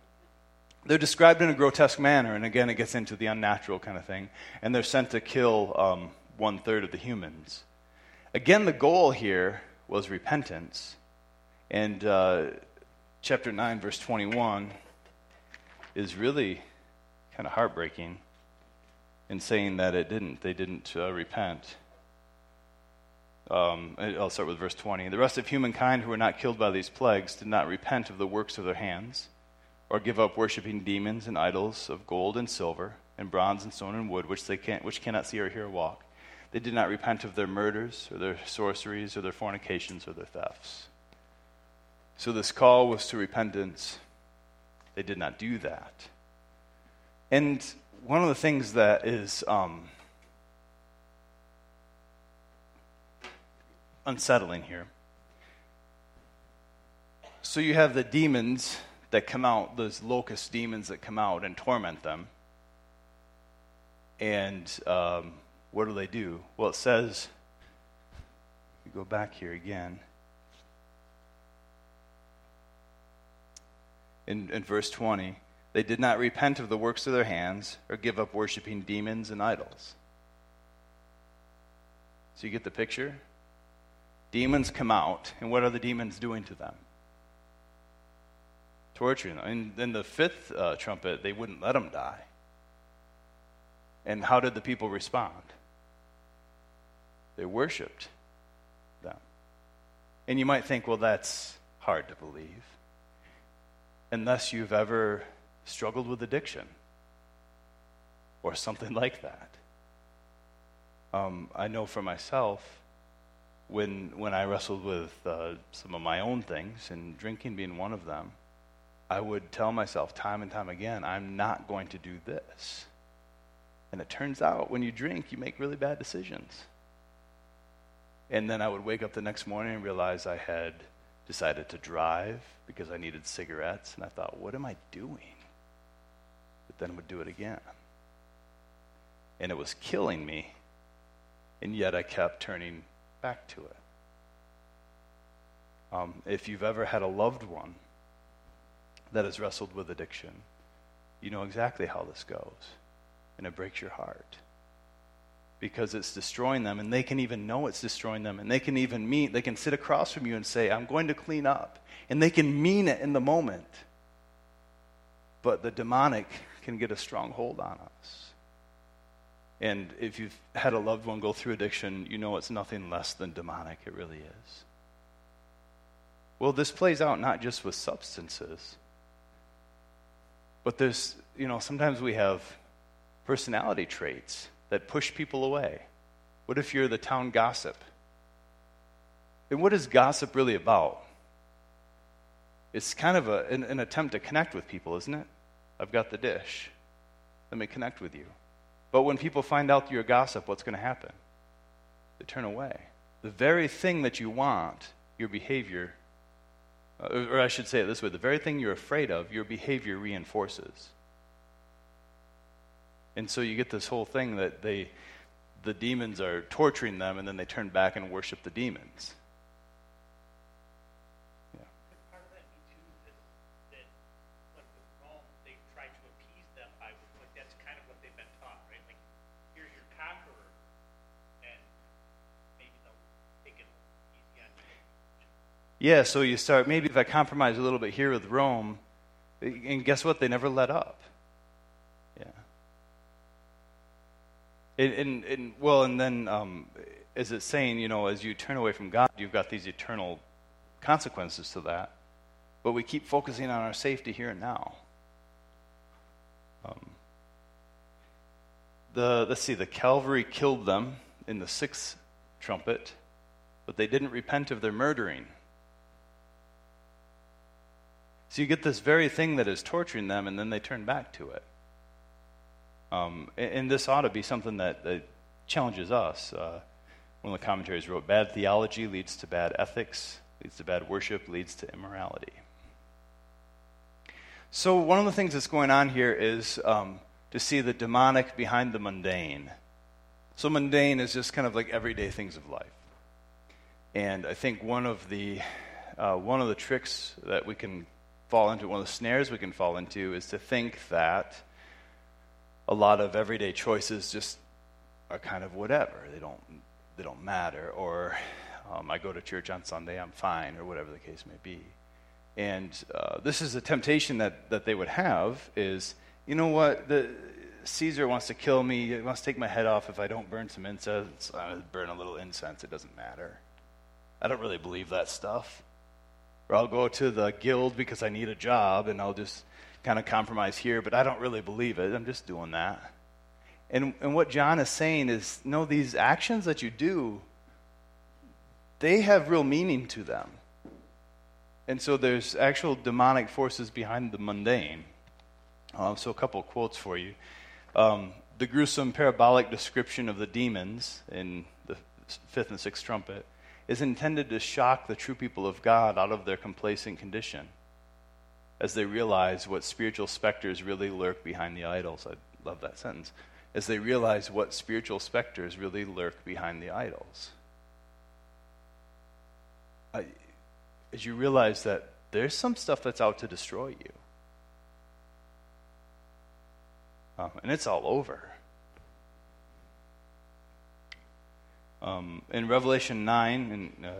They're described in a grotesque manner, and again, it gets into the unnatural kind of thing. And they're sent to kill um, one third of the humans. Again, the goal here was repentance. And uh, chapter 9, verse 21 is really kind of heartbreaking in saying that it didn't. They didn't uh, repent. Um, I'll start with verse 20. The rest of humankind who were not killed by these plagues did not repent of the works of their hands or give up worshiping demons and idols of gold and silver and bronze and stone and wood, which they can't, which cannot see or hear or walk. They did not repent of their murders or their sorceries or their fornications or their thefts. So this call was to repentance. They did not do that. And one of the things that is um, unsettling here. So you have the demons that come out, those locust demons that come out and torment them. And um, what do they do? Well, it says, you go back here again. In, in verse 20, they did not repent of the works of their hands or give up worshiping demons and idols. So you get the picture? Demons come out, and what are the demons doing to them? torturing them. And then the fifth uh, trumpet, they wouldn't let them die. And how did the people respond? They worshiped them. And you might think, well, that's hard to believe. Unless you've ever struggled with addiction or something like that. Um, I know for myself, when, when I wrestled with uh, some of my own things, and drinking being one of them, I would tell myself time and time again, I'm not going to do this. And it turns out when you drink, you make really bad decisions. And then I would wake up the next morning and realize I had decided to drive because I needed cigarettes. And I thought, what am I doing? But then I would do it again. And it was killing me. And yet I kept turning back to it. Um, if you've ever had a loved one that has wrestled with addiction, you know exactly how this goes. And it breaks your heart because it's destroying them, and they can even know it's destroying them, and they can even meet, they can sit across from you and say, I'm going to clean up. And they can mean it in the moment. But the demonic can get a strong hold on us. And if you've had a loved one go through addiction, you know it's nothing less than demonic. It really is. Well, this plays out not just with substances but there's, you know, sometimes we have personality traits that push people away. What if you're the town gossip? And what is gossip really about? It's kind of a, an, an attempt to connect with people, isn't it? I've got the dish. Let me connect with you. But when people find out you're gossip, what's going to happen? They turn away. The very thing that you want, your behavior, uh, or I should say it this way the very thing you're afraid of, your behavior reinforces. And so you get this whole thing that they, the demons are torturing them, and then they turn back and worship the demons. Yeah, so you start, maybe if I compromise a little bit here with Rome, and guess what? They never let up. Yeah. And, and, and well, and then um, is it saying, you know, as you turn away from God, you've got these eternal consequences to that. But we keep focusing on our safety here and now. Um, the let's see, the Calvary killed them in the sixth trumpet, but they didn't repent of their murdering. So you get this very thing that is torturing them, and then they turn back to it. Um, and, this ought to be something that, that challenges us. Uh, one of the commentaries wrote Bad theology leads to bad ethics, leads to bad worship, leads to immorality. So, one of the things that's going on here is um, to see the demonic behind the mundane. So, mundane is just kind of like everyday things of life. And I think one of the, uh, one of the tricks that we can fall into, one of the snares we can fall into, is to think that a lot of everyday choices just are kind of whatever. They don't, they don't matter. Or um, I go to church on Sunday, I'm fine, or whatever the case may be. And uh, this is a temptation that, that they would have is, you know what, the, Caesar wants to kill me. He wants to take my head off if I don't burn some incense. I burn a little incense. It doesn't matter. I don't really believe that stuff or I'll go to the guild because I need a job and I'll just kind of compromise here, but I don't really believe it. I'm just doing that. And, and what John is saying is no, these actions that you do, they have real meaning to them. And so there's actual demonic forces behind the mundane. Um, so, a couple quotes for you. Um, the gruesome parabolic description of the demons in the fifth and sixth trumpet is intended to shock the true people of God out of their complacent condition as they realize what spiritual specters really lurk behind the idols. I love that sentence. As they realize what spiritual specters really lurk behind the idols. I, as you realize that there's some stuff that's out to destroy you. Um, and it's all over. Um, in Revelation 9, and uh,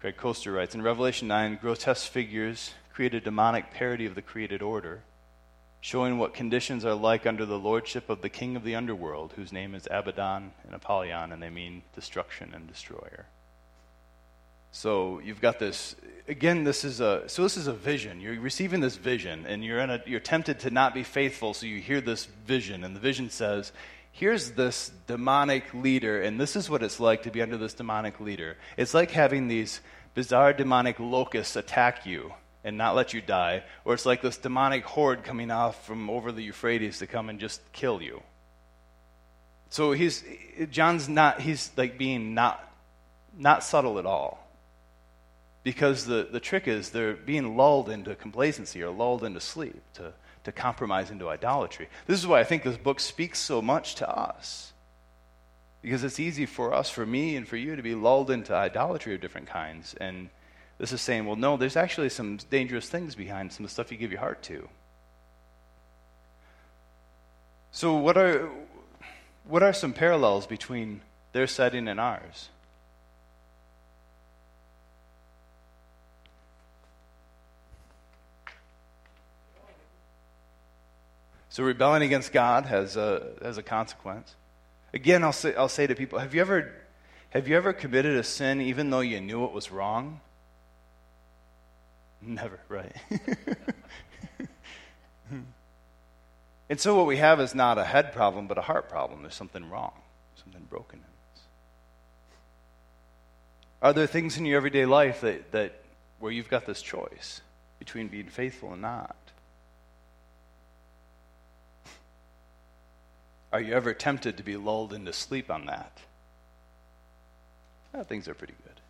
Craig Koester writes, in Revelation 9, grotesque figures create a demonic parody of the created order, showing what conditions are like under the lordship of the king of the underworld, whose name is Abaddon and Apollyon, and they mean destruction and destroyer. So you've got this again. This is a so this is a vision. You're receiving this vision, and you're in a, you're tempted to not be faithful. So you hear this vision, and the vision says, here's this demonic leader, and this is what it's like to be under this demonic leader. It's like having these bizarre demonic locusts attack you and not let you die, or it's like this demonic horde coming off from over the Euphrates to come and just kill you. So he's John's not he's like being not not subtle at all. Because the, the trick is they're being lulled into complacency or lulled into sleep to to compromise into idolatry. This is why I think this book speaks so much to us. Because it's easy for us, for me, and for you to be lulled into idolatry of different kinds. And this is saying, well, no, there's actually some dangerous things behind some of the stuff you give your heart to. So, what are, what are some parallels between their setting and ours? So rebelling against God has a, has a consequence. Again, I'll say, I'll say to people, have you, ever, have you ever committed a sin even though you knew it was wrong? Never, right? and so what we have is not a head problem, but a heart problem. There's something wrong, something broken in us. Are there things in your everyday life that, that where you've got this choice between being faithful and not? Are you ever tempted to be lulled into sleep on that? Well, things are pretty good.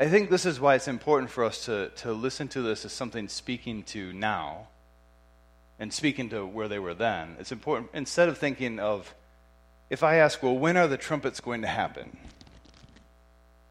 I think this is why it's important for us to, to listen to this as something speaking to now and speaking to where they were then. It's important, instead of thinking of, if I ask, well, when are the trumpets going to happen?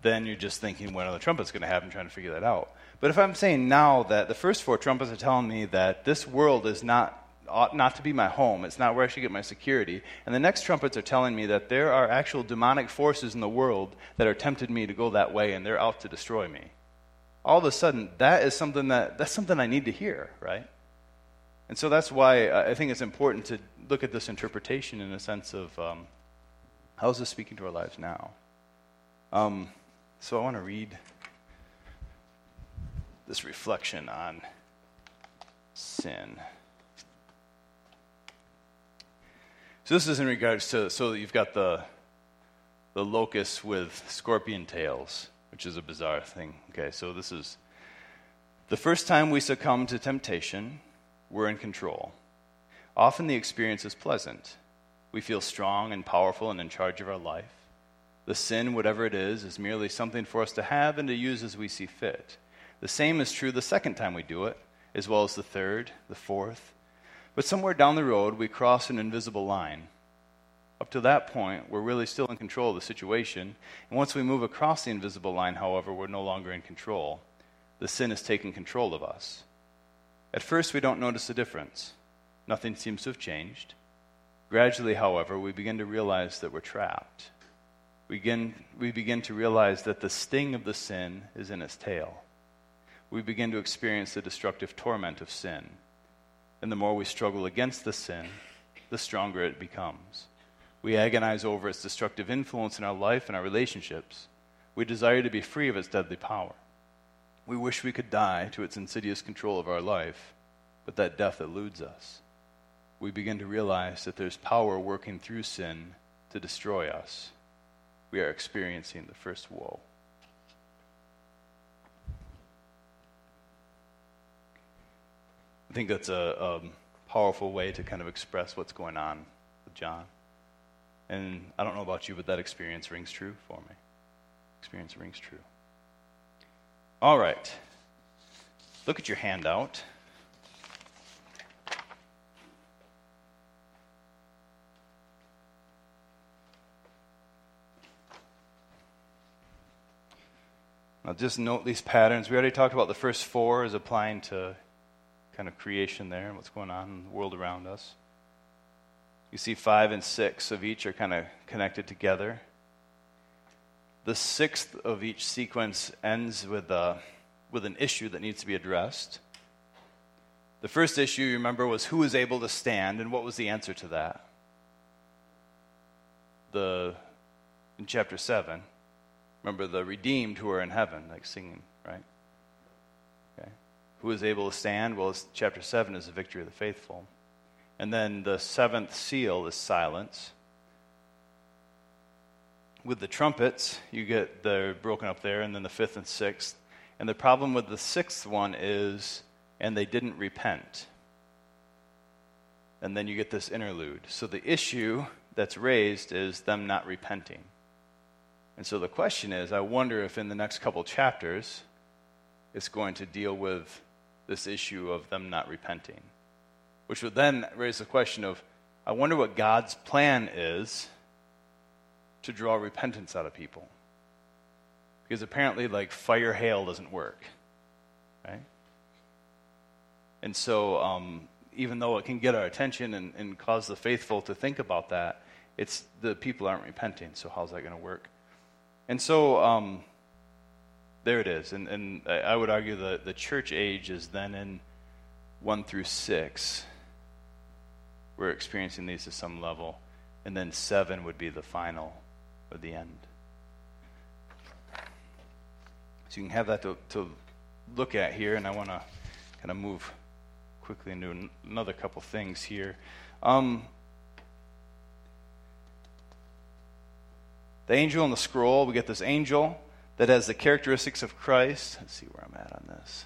Then you're just thinking, when are the trumpets going to happen, trying to figure that out. But if I'm saying now that the first four trumpets are telling me that this world is not ought not to be my home. It's not where I should get my security. And the next trumpets are telling me that there are actual demonic forces in the world that are tempted me to go that way and they're out to destroy me. All of a sudden, that is something that that's something I need to hear, right? And so that's why I think it's important to look at this interpretation in a sense of um, how is this speaking to our lives now? Um, so I want to read this reflection on sin. So this is in regards to so you've got the the locust with scorpion tails, which is a bizarre thing. Okay, so this is the first time we succumb to temptation, we're in control. Often the experience is pleasant. We feel strong and powerful and in charge of our life. The sin, whatever it is, is merely something for us to have and to use as we see fit. The same is true the second time we do it, as well as the third, the fourth. But somewhere down the road, we cross an invisible line. Up to that point, we're really still in control of the situation. And once we move across the invisible line, however, we're no longer in control. The sin has taken control of us. At first, we don't notice the difference. Nothing seems to have changed. Gradually, however, we begin to realize that we're trapped. We begin, we begin to realize that the sting of the sin is in its tail we begin to experience the destructive torment of sin. And the more we struggle against the sin, the stronger it becomes. We agonize over its destructive influence in our life and our relationships. We desire to be free of its deadly power. We wish we could die to its insidious control of our life, but that death eludes us. We begin to realize that there's power working through sin to destroy us. We are experiencing the first woe. I think that's a, a powerful way to kind of express what's going on with John. And I don't know about you, but that experience rings true for me. Experience rings true. All right. Look at your handout. Now, just note these patterns. We already talked about the first four as applying to kind of creation there and what's going on in the world around us. You see, five and six of each are kind of connected together. The sixth of each sequence ends with, a, with an issue that needs to be addressed. The first issue, you remember, was who was able to stand, and what was the answer to that? The, in chapter 7, remember the redeemed who are in heaven, like singing? Who is able to stand? Well, chapter 7 is the victory of the faithful. And then the seventh seal is silence. With the trumpets, you get they're broken up there, and then the fifth and sixth. And the problem with the sixth one is, and they didn't repent. And then you get this interlude. So the issue that's raised is them not repenting. And so the question is I wonder if in the next couple chapters, it's going to deal with this issue of them not repenting. Which would then raise the question of I wonder what God's plan is to draw repentance out of people. Because apparently, like, fire hail doesn't work. Right? And so, um, even though it can get our attention and, and cause the faithful to think about that, it's the people aren't repenting. So, how's that going to work? And so, um, there it is. And, and I would argue that the church age is then in 1 through 6. We're experiencing these to some level. And then 7 would be the final or the end. So you can have that to, to look at here, and I want to kind of move quickly into an, another couple things here. Um, the angel and the scroll, we get this angel that has the characteristics of Christ. Let's see where I'm at on this.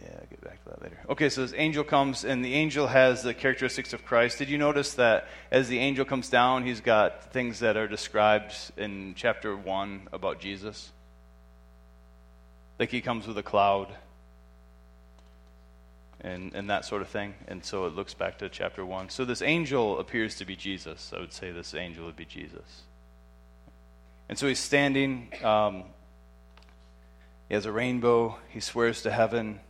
Yeah, I'll get back to that later. Okay, so this angel comes, and the angel has the characteristics of Christ. Did you notice that as the angel comes down, he's got things that are described in chapter 1 about Jesus? Like he comes with a cloud and, and that sort of thing. And so it looks back to chapter 1. So this angel appears to be Jesus. I would say this angel would be Jesus. And so he's standing. Um, he has a rainbow. He swears to heaven.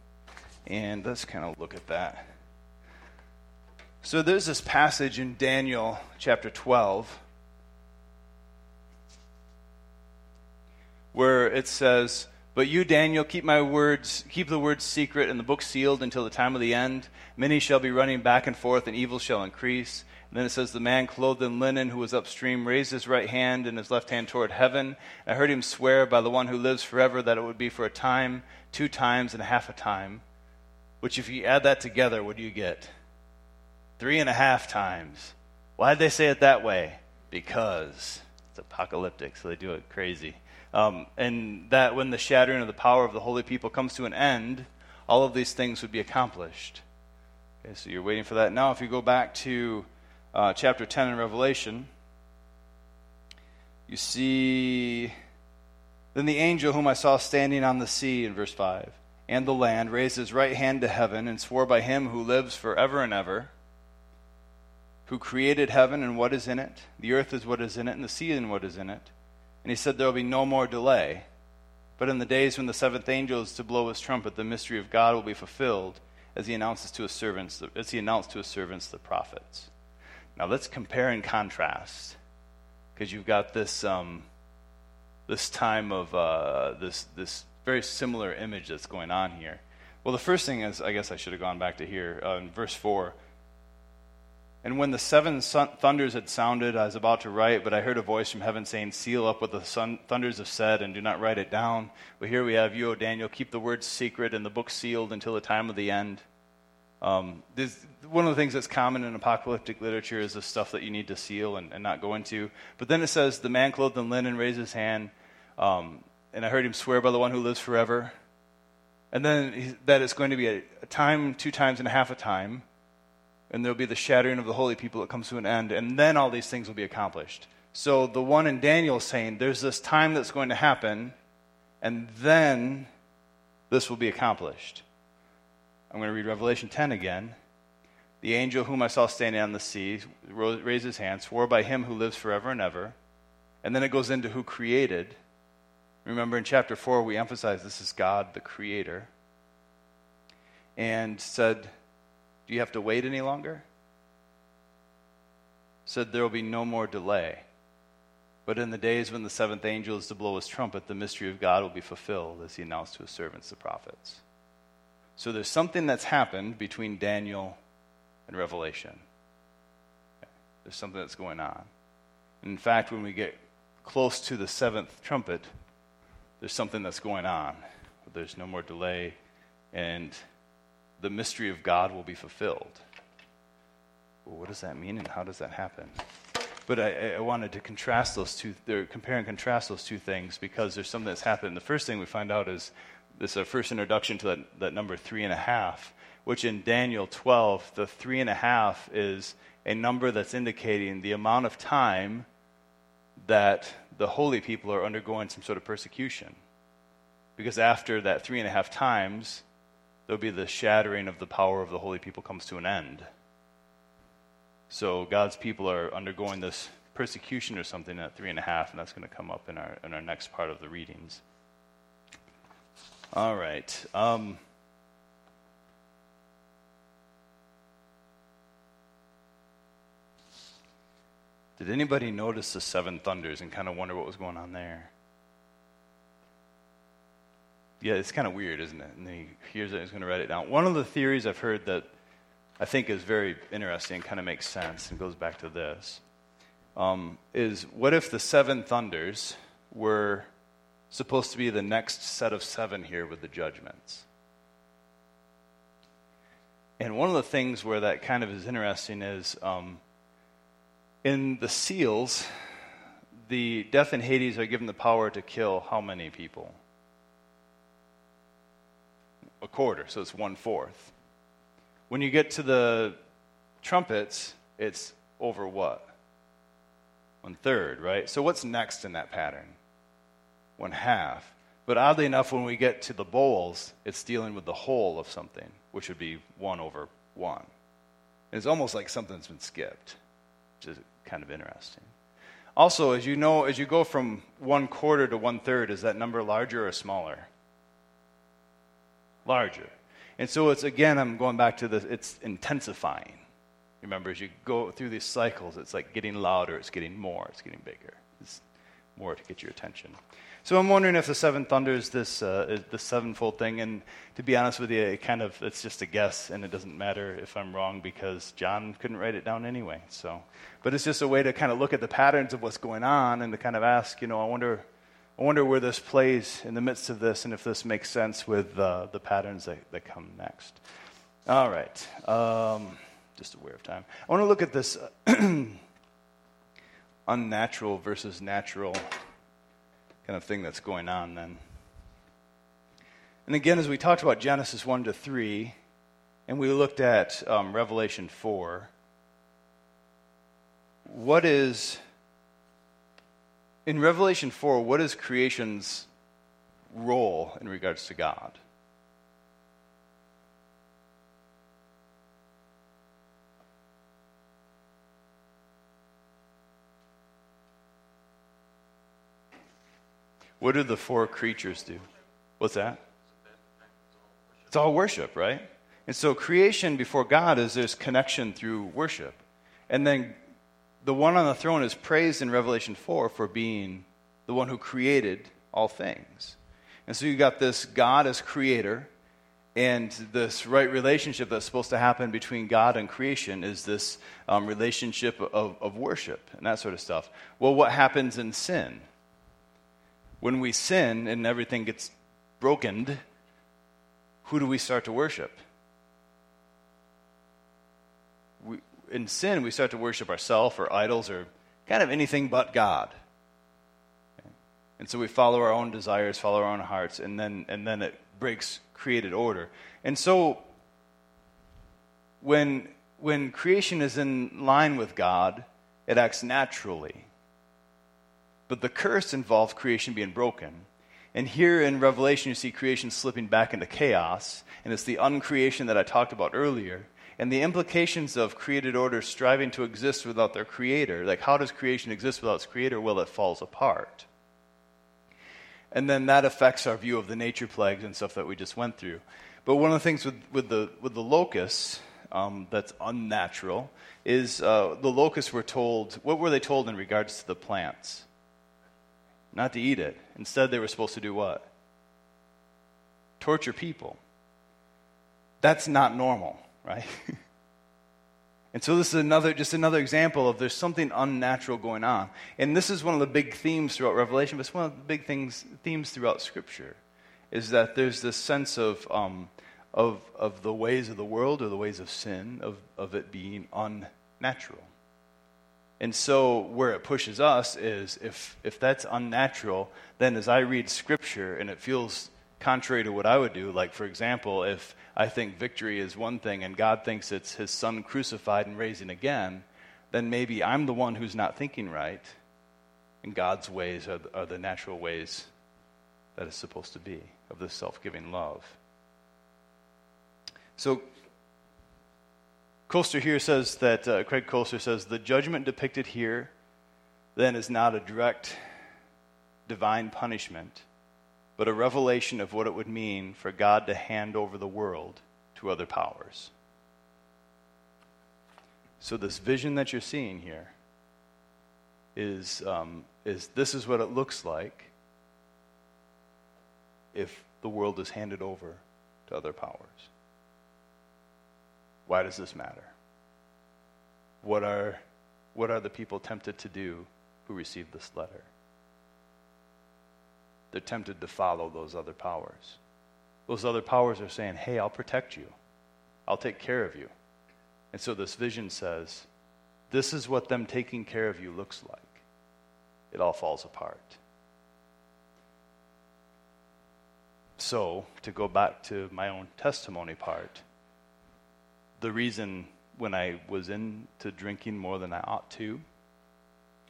And let's kind of look at that. So there's this passage in Daniel chapter 12 where it says, But you, Daniel, keep my words, keep the words secret and the book sealed until the time of the end. Many shall be running back and forth, and evil shall increase. And then it says, The man clothed in linen who was upstream raised his right hand and his left hand toward heaven. I heard him swear by the one who lives forever that it would be for a time, two times, and a half a time which, if you add that together, what do you get? Three and a half times. Why did they say it that way? Because it's apocalyptic, so they do it crazy. Um, and that when the shattering of the power of the holy people comes to an end, all of these things would be accomplished. Okay, so you're waiting for that. Now, if you go back to uh, chapter 10 in Revelation, you see. Then the angel whom I saw standing on the sea in verse 5 and the land, raised his right hand to heaven, and swore by him who lives forever and ever, who created heaven and what is in it, the earth is what is in it, and the sea and what is in it. And he said, There will be no more delay. But in the days when the seventh angel is to blow his trumpet, the mystery of God will be fulfilled, as he announces to his servants, as he announced to his servants, the prophets. Now let's compare and contrast, because you've got this um, this time of uh, this this very similar image that's going on here. Well, the first thing is, I guess I should have gone back to here uh, in verse 4. And when the seven thunders had sounded, I was about to write, but I heard a voice from heaven saying, Seal up what the sun- thunders have said and do not write it down. But here we have you, O Daniel, keep the words secret and the book sealed until the time of the end. Um, one of the things that's common in apocalyptic literature is the stuff that you need to seal and, and, not go into. But then it says, The man clothed in linen raised his hand. Um, and I heard him swear by the one who lives forever. And then he, that it's going to be a, a time, two times, and a half a time. And there'll be the shattering of the holy people that comes to an end. And then all these things will be accomplished. So the one in Daniel saying there's this time that's going to happen, and then this will be accomplished. I'm going to read Revelation 10 again. The angel whom I saw standing on the sea raised his hand, swore by him who lives forever and ever. And then it goes into who created Remember in chapter 4, we emphasized this is God, the Creator, and said, Do you have to wait any longer? Said, There will be no more delay. But in the days when the seventh angel is to blow his trumpet, the mystery of God will be fulfilled, as he announced to his servants, the prophets. So there's something that's happened between Daniel and Revelation. There's something that's going on. In fact, when we get close to the seventh trumpet, there's something that's going on. There's no more delay, and the mystery of God will be fulfilled. Well, what does that mean, and how does that happen? But I, I wanted to contrast those two, compare and contrast those two things because there's something that's happened. The first thing we find out is this is our first introduction to that, that number three and a half, which in Daniel 12, the three and a half is a number that's indicating the amount of time that the holy people are undergoing some sort of persecution. Because after that three and a half times, there'll be the shattering of the power of the holy people comes to an end. So God's people are undergoing this persecution or something at three and a half, and that's going to come up in our, in our next part of the readings. All right. Um, Did anybody notice the seven thunders and kind of wonder what was going on there? Yeah, it's kind of weird, isn't it? And he hears it, he's going to write it down. One of the theories I've heard that I think is very interesting, kind of makes sense, and goes back to this, um, is what if the seven thunders were supposed to be the next set of seven here with the judgments? And one of the things where that kind of is interesting is um, in the seals, the death and Hades are given the power to kill how many people? A quarter, so it's one fourth. When you get to the trumpets, it's over what? One third, right? So what's next in that pattern? One half. But oddly enough, when we get to the bowls, it's dealing with the whole of something, which would be one over one. And it's almost like something's been skipped, which is kind of interesting. Also, as you know, as you go from one quarter to one third, is that number larger or smaller? Larger. And so it's again, I'm going back to this, it's intensifying. Remember, as you go through these cycles, it's like getting louder, it's getting more, it's getting bigger. It's more to get your attention. So I'm wondering if the seven thunders, this uh, the sevenfold thing, and to be honest with you, it kind of it's just a guess, and it doesn't matter if I'm wrong because John couldn't write it down anyway. So, but it's just a way to kind of look at the patterns of what's going on and to kind of ask, you know, I wonder, I wonder where this plays in the midst of this, and if this makes sense with uh, the patterns that, that come next. All right, um, just aware of time. I want to look at this unnatural versus natural kind of thing that's going on then. And again, as we talked about Genesis 1 to 3, and we looked at um, Revelation 4, what is, in Revelation 4, what is creation's role in regards to God? What do the four creatures do? What's that? It's all worship, right? And so creation before God is this connection through worship. And then the one on the throne is praised in Revelation 4 for being the one who created all things. And so you got this God as creator, and this right relationship that's supposed to happen between God and creation is this um, relationship of, of worship and that sort of stuff. Well, what happens in sin? when we sin and everything gets broken, who do we start to worship? In sin, we start to worship ourselves or idols or kind of anything but God. And so we follow our own desires, follow our own hearts, and then, and then it breaks created order. And so when, when creation is in line with God, it acts naturally. But the curse involves creation being broken. And here in Revelation, you see creation slipping back into chaos. And it's the uncreation that I talked about earlier. And the implications of created order striving to exist without their creator. Like, how does creation exist without its creator? Well, it falls apart. And then that affects our view of the nature plagues and stuff that we just went through. But one of the things with, with, the, with the locusts um, that's unnatural is uh, the locusts were told, what were they told in regards to the plants? not to eat it. Instead, they were supposed to do what? Torture people. That's not normal, right? and so this is another just another example of there's something unnatural going on. And this is one of the big themes throughout Revelation, but it's one of the big things themes throughout Scripture, is that there's this sense of um, of of the ways of the world or the ways of sin, of, of it being unnatural. And so, where it pushes us is if, if that's unnatural, then as I read scripture and it feels contrary to what I would do, like, for example, if I think victory is one thing and God thinks it's his son crucified and raising again, then maybe I'm the one who's not thinking right, and God's ways are, are the natural ways that it's supposed to be of this self giving love. So, Koester here says that, uh, Craig Koester says, the judgment depicted here then is not a direct divine punishment, but a revelation of what it would mean for God to hand over the world to other powers. So, this vision that you're seeing here is, um, is this is what it looks like if the world is handed over to other powers. Why does this matter? What are, what are the people tempted to do who receive this letter? They're tempted to follow those other powers. Those other powers are saying, hey, I'll protect you, I'll take care of you. And so this vision says, this is what them taking care of you looks like. It all falls apart. so, to go back to my own testimony part, the reason when I was into drinking more than I ought to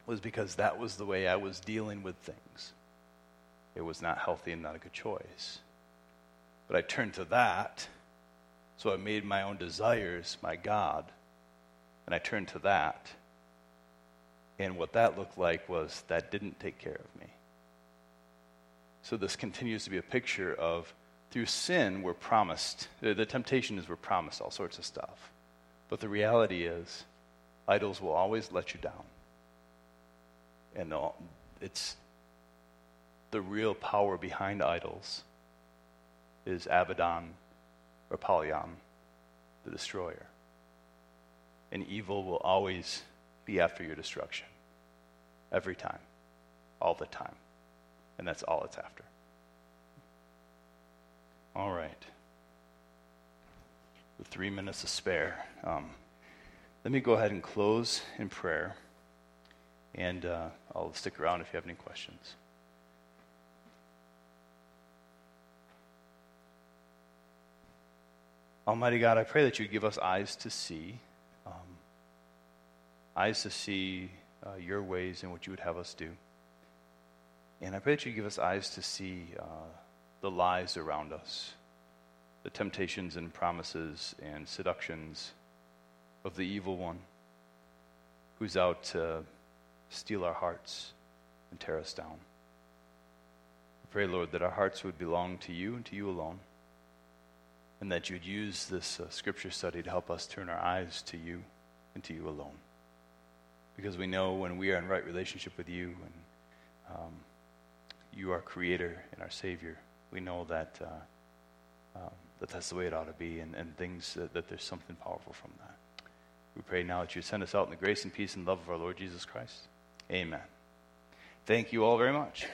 was because that was the way I was dealing with things. It was not healthy and not a good choice. But I turned to that, so I made my own desires my God, and I turned to that. And what that looked like was that didn't take care of me. So this continues to be a picture of through sin, we're promised, the temptation is we're promised all sorts of stuff. But the reality is, idols will always let you down. And it's the real power behind idols is Abaddon or Apollyon, the destroyer. And evil will always be after your destruction. Every time. All the time. And that's all it's after. All right. With three minutes to spare, um, let me go ahead and close in prayer. And uh, I'll stick around if you have any questions. Almighty God, I pray that you give us eyes to see, um, eyes to see uh, your ways and what you would have us do. And I pray that you give us eyes to see uh, the lies around us, the temptations and promises and seductions of the evil one who's out to steal our hearts and tear us down. I pray, Lord, that our hearts would belong to you and to you alone, and that you'd use this uh, scripture study to help us turn our eyes to you and to you alone. Because we know when we are in right relationship with you and um, you are creator and our savior, we know that, uh, um, that that's the way it ought to be and, and things that, that there's something powerful from that. We pray now that you send us out in the grace and peace and love of our Lord Jesus Christ. Amen. Thank you all very much.